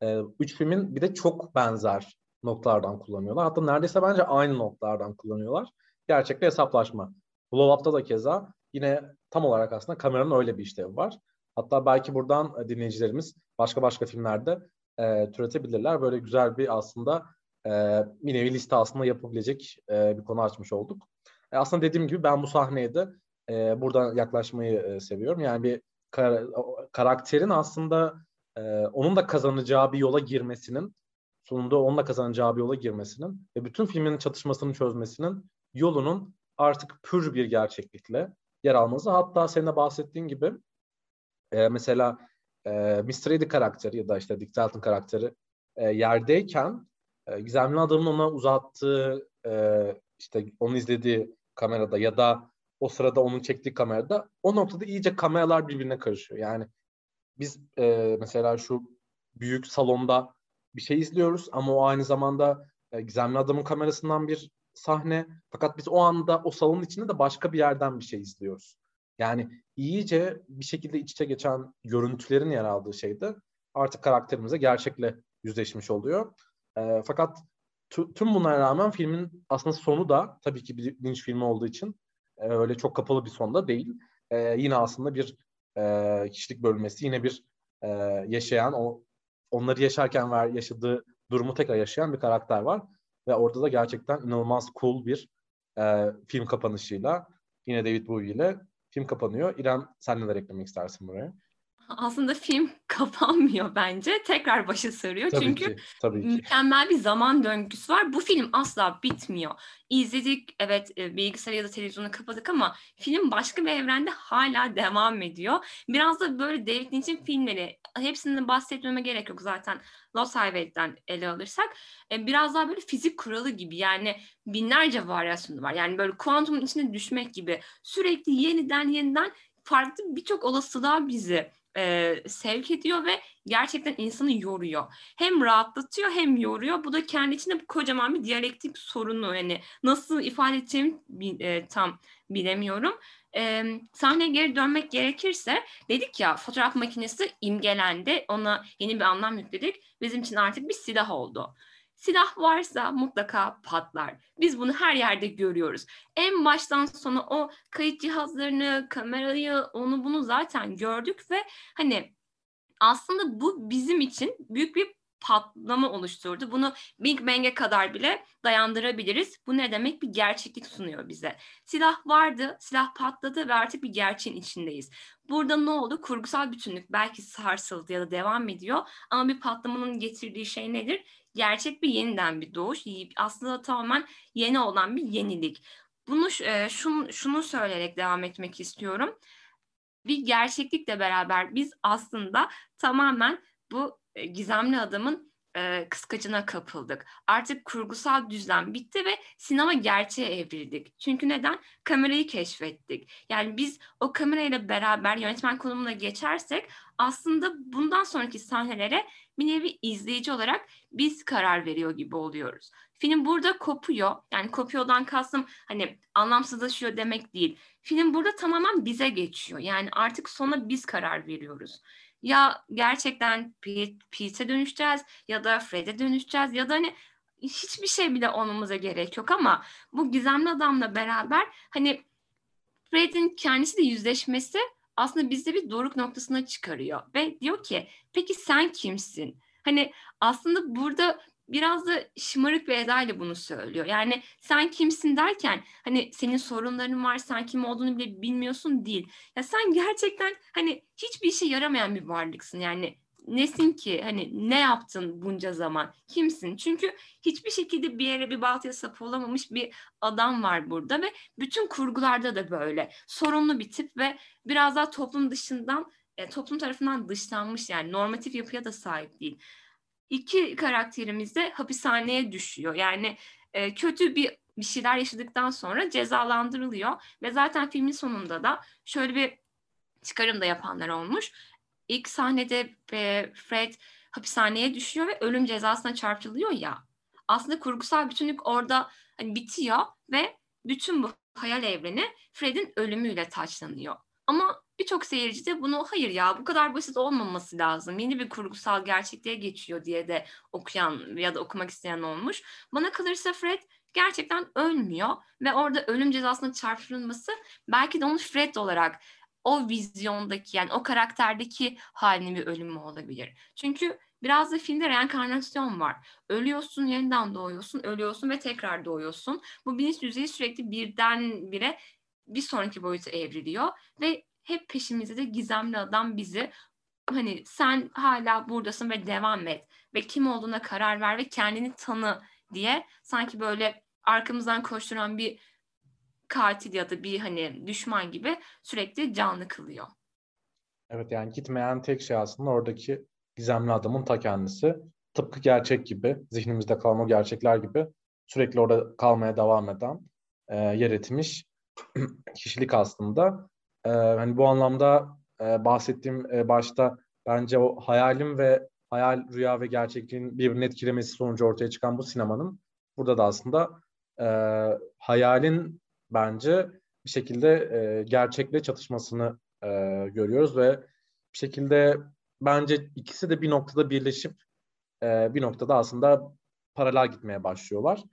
E, üç filmin bir de çok benzer noktalardan kullanıyorlar. Hatta neredeyse bence aynı noktalardan kullanıyorlar. Gerçekle hesaplaşma. Blow Up'ta da keza yine tam olarak aslında kameranın öyle bir işlevi var. Hatta belki buradan e, dinleyicilerimiz başka başka filmlerde e, türetebilirler. Böyle güzel bir aslında e, bir nevi liste aslında yapabilecek e, bir konu açmış olduk. E, aslında dediğim gibi ben bu sahneye de e, buradan yaklaşmayı e, seviyorum. Yani bir kar- karakterin aslında e, onun da kazanacağı bir yola girmesinin sonunda onun da kazanacağı bir yola girmesinin ve bütün filmin çatışmasını çözmesinin yolunun artık pür bir gerçeklikle yer alması. Hatta senin de bahsettiğin gibi e, mesela e, Mr. Eddie karakteri ya da işte Dick Dalton karakteri e, yerdeyken e, gizemli adamın ona uzattığı e, işte onu izlediği kamerada ya da o sırada onun çektiği kamerada o noktada iyice kameralar birbirine karışıyor. Yani biz e, mesela şu büyük salonda bir şey izliyoruz ama o aynı zamanda e, gizemli adamın kamerasından bir sahne. Fakat biz o anda o salonun içinde de başka bir yerden bir şey izliyoruz. Yani iyice bir şekilde iç içe geçen görüntülerin yer aldığı şeyde artık karakterimize gerçekle yüzleşmiş oluyor. E, fakat tüm bunlara rağmen filmin aslında sonu da tabii ki bir linç filmi olduğu için e, öyle çok kapalı bir sonda değil. E, yine aslında bir e, kişilik bölmesi, yine bir e, yaşayan, o onları yaşarken ve yaşadığı durumu tekrar yaşayan bir karakter var. Ve orada da gerçekten inanılmaz cool bir e, film kapanışıyla yine David Bowie ile film kapanıyor. İrem sen neler eklemek istersin buraya?
Aslında film (laughs) kapanmıyor bence. Tekrar başı sarıyor. Tabii Çünkü ki, tabii ki. mükemmel bir zaman döngüsü var. Bu film asla bitmiyor. İzledik, evet e, bilgisayarı ya da televizyonu kapadık ama film başka bir evrende hala devam ediyor. Biraz da böyle David Lynch'in filmleri, hepsinden bahsetmeme gerek yok zaten Lost Highway'den ele alırsak. E, biraz daha böyle fizik kuralı gibi yani binlerce varyasyonu var. Yani böyle kuantumun içine düşmek gibi sürekli yeniden yeniden farklı birçok olasılığa bizi e, sevk ediyor ve gerçekten insanı yoruyor. Hem rahatlatıyor hem yoruyor. Bu da kendi içinde kocaman bir diyalektik sorunu. Yani nasıl ifade edeceğimi e, tam bilemiyorum. E, sahneye geri dönmek gerekirse dedik ya fotoğraf makinesi imgelendi. Ona yeni bir anlam yükledik. Bizim için artık bir silah oldu. Silah varsa mutlaka patlar. Biz bunu her yerde görüyoruz. En baştan sona o kayıt cihazlarını, kamerayı, onu bunu zaten gördük ve hani aslında bu bizim için büyük bir patlama oluşturdu. Bunu Big Bang'e kadar bile dayandırabiliriz. Bu ne demek? Bir gerçeklik sunuyor bize. Silah vardı, silah patladı ve artık bir gerçeğin içindeyiz. Burada ne oldu? Kurgusal bütünlük belki sarsıldı ya da devam ediyor. Ama bir patlamanın getirdiği şey nedir? gerçek bir yeniden bir doğuş. Aslında tamamen yeni olan bir yenilik. Bunu e, şunu, şunu söyleyerek devam etmek istiyorum. Bir gerçeklikle beraber biz aslında tamamen bu gizemli adamın e, kıskacına kapıldık. Artık kurgusal düzlem bitti ve sinema gerçeğe evrildik. Çünkü neden? Kamerayı keşfettik. Yani biz o kamerayla beraber yönetmen konumuna geçersek aslında bundan sonraki sahnelere bir nevi izleyici olarak biz karar veriyor gibi oluyoruz. Film burada kopuyor. Yani kopuyordan kastım hani anlamsızlaşıyor demek değil. Film burada tamamen bize geçiyor. Yani artık sona biz karar veriyoruz ya gerçekten Pete'e dönüşeceğiz ya da Fred'e dönüşeceğiz ya da hani hiçbir şey bile olmamıza gerek yok ama bu gizemli adamla beraber hani Fred'in kendisiyle yüzleşmesi aslında bizi bir doruk noktasına çıkarıyor ve diyor ki peki sen kimsin? Hani aslında burada biraz da şımarık bir edayla bunu söylüyor. Yani sen kimsin derken hani senin sorunların var, sen kim olduğunu bile bilmiyorsun değil. Ya sen gerçekten hani hiçbir işe yaramayan bir varlıksın. Yani nesin ki hani ne yaptın bunca zaman kimsin çünkü hiçbir şekilde bir yere bir baltaya sap olamamış bir adam var burada ve bütün kurgularda da böyle sorunlu bir tip ve biraz daha toplum dışından e, toplum tarafından dışlanmış yani normatif yapıya da sahip değil iki karakterimiz de hapishaneye düşüyor. Yani e, kötü bir bir şeyler yaşadıktan sonra cezalandırılıyor ve zaten filmin sonunda da şöyle bir çıkarım da yapanlar olmuş. İlk sahnede e, Fred hapishaneye düşüyor ve ölüm cezasına çarptırılıyor ya. Aslında kurgusal bütünlük orada hani bitiyor ve bütün bu hayal evreni Fred'in ölümüyle taçlanıyor. Ama birçok seyirci de bunu hayır ya bu kadar basit olmaması lazım. Yeni bir kurgusal gerçekliğe geçiyor diye de okuyan ya da okumak isteyen olmuş. Bana kalırsa Fred gerçekten ölmüyor ve orada ölüm cezasına çarptırılması belki de onu Fred olarak o vizyondaki yani o karakterdeki halinin bir ölümü olabilir. Çünkü biraz da filmde reenkarnasyon var. Ölüyorsun, yeniden doğuyorsun, ölüyorsun ve tekrar doğuyorsun. Bu bilinç düzeyi sürekli birden bire bir sonraki boyuta evriliyor ve hep peşimizde de gizemli adam bizi hani sen hala buradasın ve devam et ve kim olduğuna karar ver ve kendini tanı diye sanki böyle arkamızdan koşturan bir katil ya da bir hani düşman gibi sürekli canlı kılıyor.
Evet yani gitmeyen tek şey aslında oradaki gizemli adamın ta kendisi. Tıpkı gerçek gibi, zihnimizde kalma gerçekler gibi sürekli orada kalmaya devam eden, e, yer etmiş (clears throat) kişilik aslında. E, hani bu anlamda e, bahsettiğim e, başta bence o hayalim ve hayal, rüya ve gerçekliğin birbirini etkilemesi sonucu ortaya çıkan bu sinemanın burada da aslında e, hayalin bence bir şekilde e, gerçekle çatışmasını e, görüyoruz ve bir şekilde bence ikisi de bir noktada birleşip e, bir noktada aslında paralel gitmeye başlıyorlar.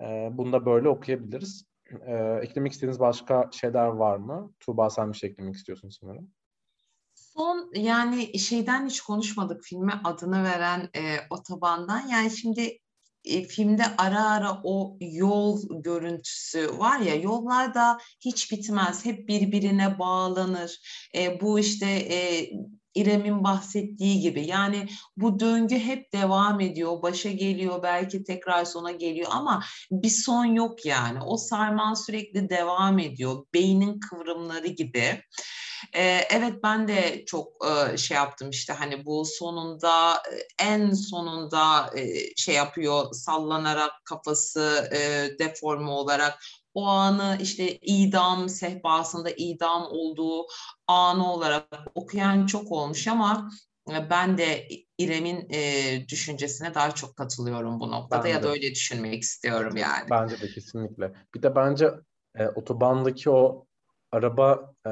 E, bunu da böyle okuyabiliriz. E, eklemek istediğiniz başka şeyler var mı? Tuğba sen bir şey eklemek istiyorsun sanırım.
Son yani şeyden hiç konuşmadık filme adını veren e, otobandan. Yani şimdi e, filmde ara ara o yol görüntüsü var ya yollar da hiç bitmez. Hep birbirine bağlanır. E, bu işte e, İrem'in bahsettiği gibi yani bu döngü hep devam ediyor. Başa geliyor belki tekrar sona geliyor ama bir son yok yani. O sarmal sürekli devam ediyor. Beynin kıvrımları gibi. Ee, evet ben de çok e, şey yaptım işte hani bu sonunda e, en sonunda e, şey yapıyor sallanarak kafası e, deforme olarak o anı işte idam sehpasında idam olduğu anı olarak okuyan çok olmuş ama e, ben de İrem'in e, düşüncesine daha çok katılıyorum bu noktada ben ya da öyle düşünmek istiyorum yani.
Bence de kesinlikle. Bir de bence e, otobandaki o araba e,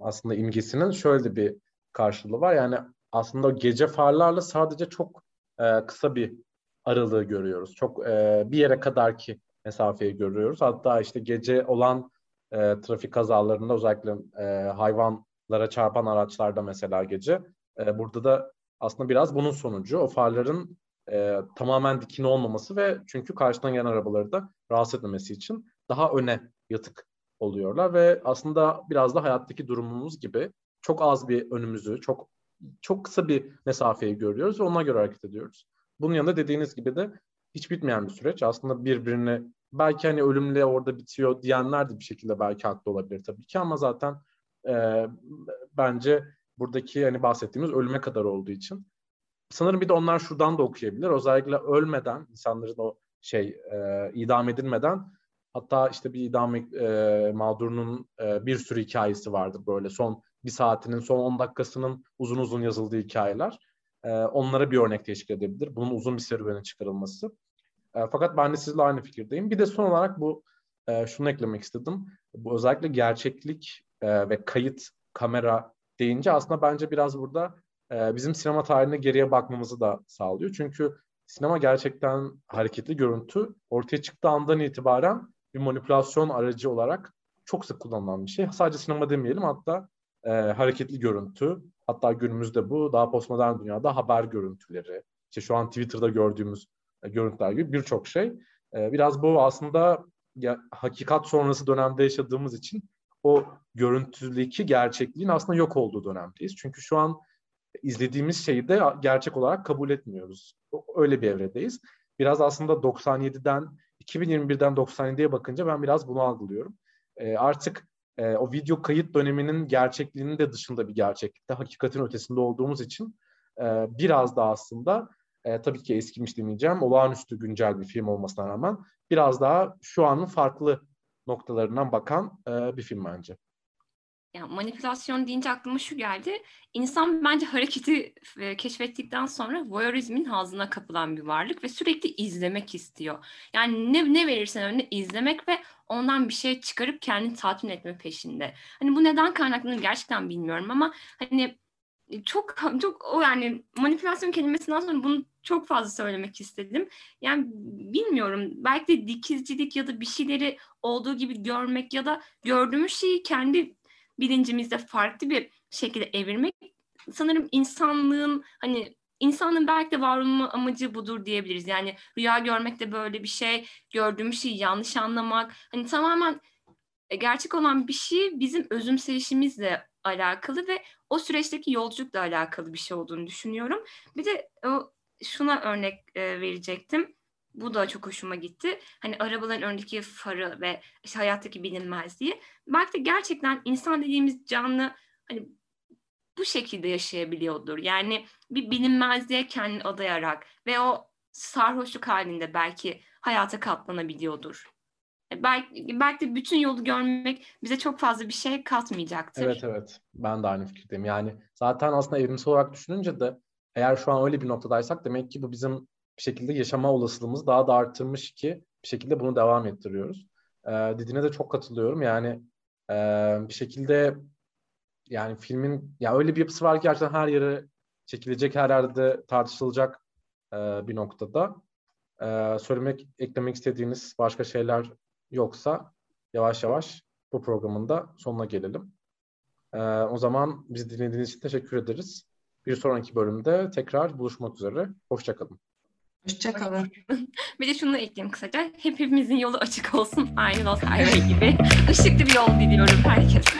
aslında imgesinin şöyle bir karşılığı var. Yani aslında gece farlarla sadece çok e, kısa bir aralığı görüyoruz. Çok e, bir yere kadar ki mesafeyi görüyoruz. Hatta işte gece olan e, trafik kazalarında özellikle e, hayvanlara çarpan araçlarda mesela gece e, burada da aslında biraz bunun sonucu o farların e, tamamen dikine olmaması ve çünkü karşıdan gelen arabaları da rahatsız etmemesi için daha öne yatık oluyorlar ve aslında biraz da hayattaki durumumuz gibi çok az bir önümüzü, çok çok kısa bir mesafeyi görüyoruz ve ona göre hareket ediyoruz. Bunun yanında dediğiniz gibi de hiç bitmeyen bir süreç. Aslında birbirini belki hani ölümle orada bitiyor diyenler de bir şekilde belki haklı olabilir tabii ki ama zaten e, bence buradaki hani bahsettiğimiz ölüme kadar olduğu için sanırım bir de onlar şuradan da okuyabilir. Özellikle ölmeden insanların o şey e, idam edilmeden hatta işte bir idam e, mağdurunun e, bir sürü hikayesi vardır böyle son bir saatinin son 10 dakikasının uzun uzun yazıldığı hikayeler. E, onlara bir örnek teşkil edebilir. Bunun uzun bir serüvenin çıkarılması. E, fakat ben de sizle aynı fikirdeyim. Bir de son olarak bu e, şunu eklemek istedim. Bu özellikle gerçeklik e, ve kayıt, kamera deyince aslında bence biraz burada e, bizim sinema tarihine geriye bakmamızı da sağlıyor. Çünkü sinema gerçekten hareketli görüntü ortaya çıktığı andan itibaren bir manipülasyon aracı olarak çok sık kullanılan bir şey. Sadece sinema demeyelim hatta e, hareketli görüntü, hatta günümüzde bu daha postmodern dünyada haber görüntüleri, işte şu an Twitter'da gördüğümüz e, görüntüler gibi birçok şey. E, biraz bu aslında ya, hakikat sonrası dönemde yaşadığımız için o görüntüdeki gerçekliğin aslında yok olduğu dönemdeyiz. Çünkü şu an izlediğimiz şeyi de gerçek olarak kabul etmiyoruz. Öyle bir evredeyiz. Biraz aslında 97'den 2021'den 97'ye bakınca ben biraz bunu algılıyorum. E, artık e, o video kayıt döneminin gerçekliğinin de dışında bir gerçeklikte, hakikatin ötesinde olduğumuz için e, biraz da aslında e, tabii ki eskimiş demeyeceğim, olağanüstü güncel bir film olmasına rağmen biraz daha şu anın farklı noktalarından bakan e, bir film bence.
Yani manipülasyon deyince aklıma şu geldi. İnsan bence hareketi e, keşfettikten sonra voyeurizmin hazına kapılan bir varlık ve sürekli izlemek istiyor. Yani ne, ne verirsen önüne izlemek ve ondan bir şey çıkarıp kendini tatmin etme peşinde. Hani bu neden kaynaklanır gerçekten bilmiyorum ama hani çok çok o yani manipülasyon kelimesinden sonra bunu çok fazla söylemek istedim. Yani bilmiyorum belki de dikizcilik ya da bir şeyleri olduğu gibi görmek ya da gördüğümüz şeyi kendi bilincimizde farklı bir şekilde evirmek sanırım insanlığın hani insanın belki de var olma amacı budur diyebiliriz. Yani rüya görmek de böyle bir şey, gördüğümüz şeyi yanlış anlamak. Hani tamamen e, gerçek olan bir şey bizim özümseyişimizle alakalı ve o süreçteki yolculukla alakalı bir şey olduğunu düşünüyorum. Bir de o şuna örnek e, verecektim. Bu da çok hoşuma gitti. Hani arabaların önündeki farı ve işte hayattaki bilinmezliği. Belki de gerçekten insan dediğimiz canlı hani bu şekilde yaşayabiliyordur. Yani bir bilinmezliğe kendini adayarak ve o sarhoşluk halinde belki hayata katlanabiliyordur. E, belki, belki de bütün yolu görmek bize çok fazla bir şey katmayacaktır.
Evet evet ben de aynı fikirdeyim. Yani zaten aslında evrimsel olarak düşününce de eğer şu an öyle bir noktadaysak demek ki bu bizim bir şekilde yaşama olasılığımız daha da arttırmış ki bir şekilde bunu devam ettiriyoruz. Ee, dediğine de çok katılıyorum. Yani e, bir şekilde yani filmin ya öyle bir yapısı var ki gerçekten her yere çekilecek, her yerde tartışılacak e, bir noktada. E, söylemek, eklemek istediğiniz başka şeyler yoksa yavaş yavaş bu programın da sonuna gelelim. E, o zaman bizi dinlediğiniz için teşekkür ederiz. Bir sonraki bölümde tekrar buluşmak üzere. Hoşçakalın.
Hoşçakalın. (laughs)
bir de şunu ekleyeyim kısaca. Hepimizin yolu açık olsun. Aynı Lost Highway gibi. (laughs) Işıklı bir yol diliyorum herkese.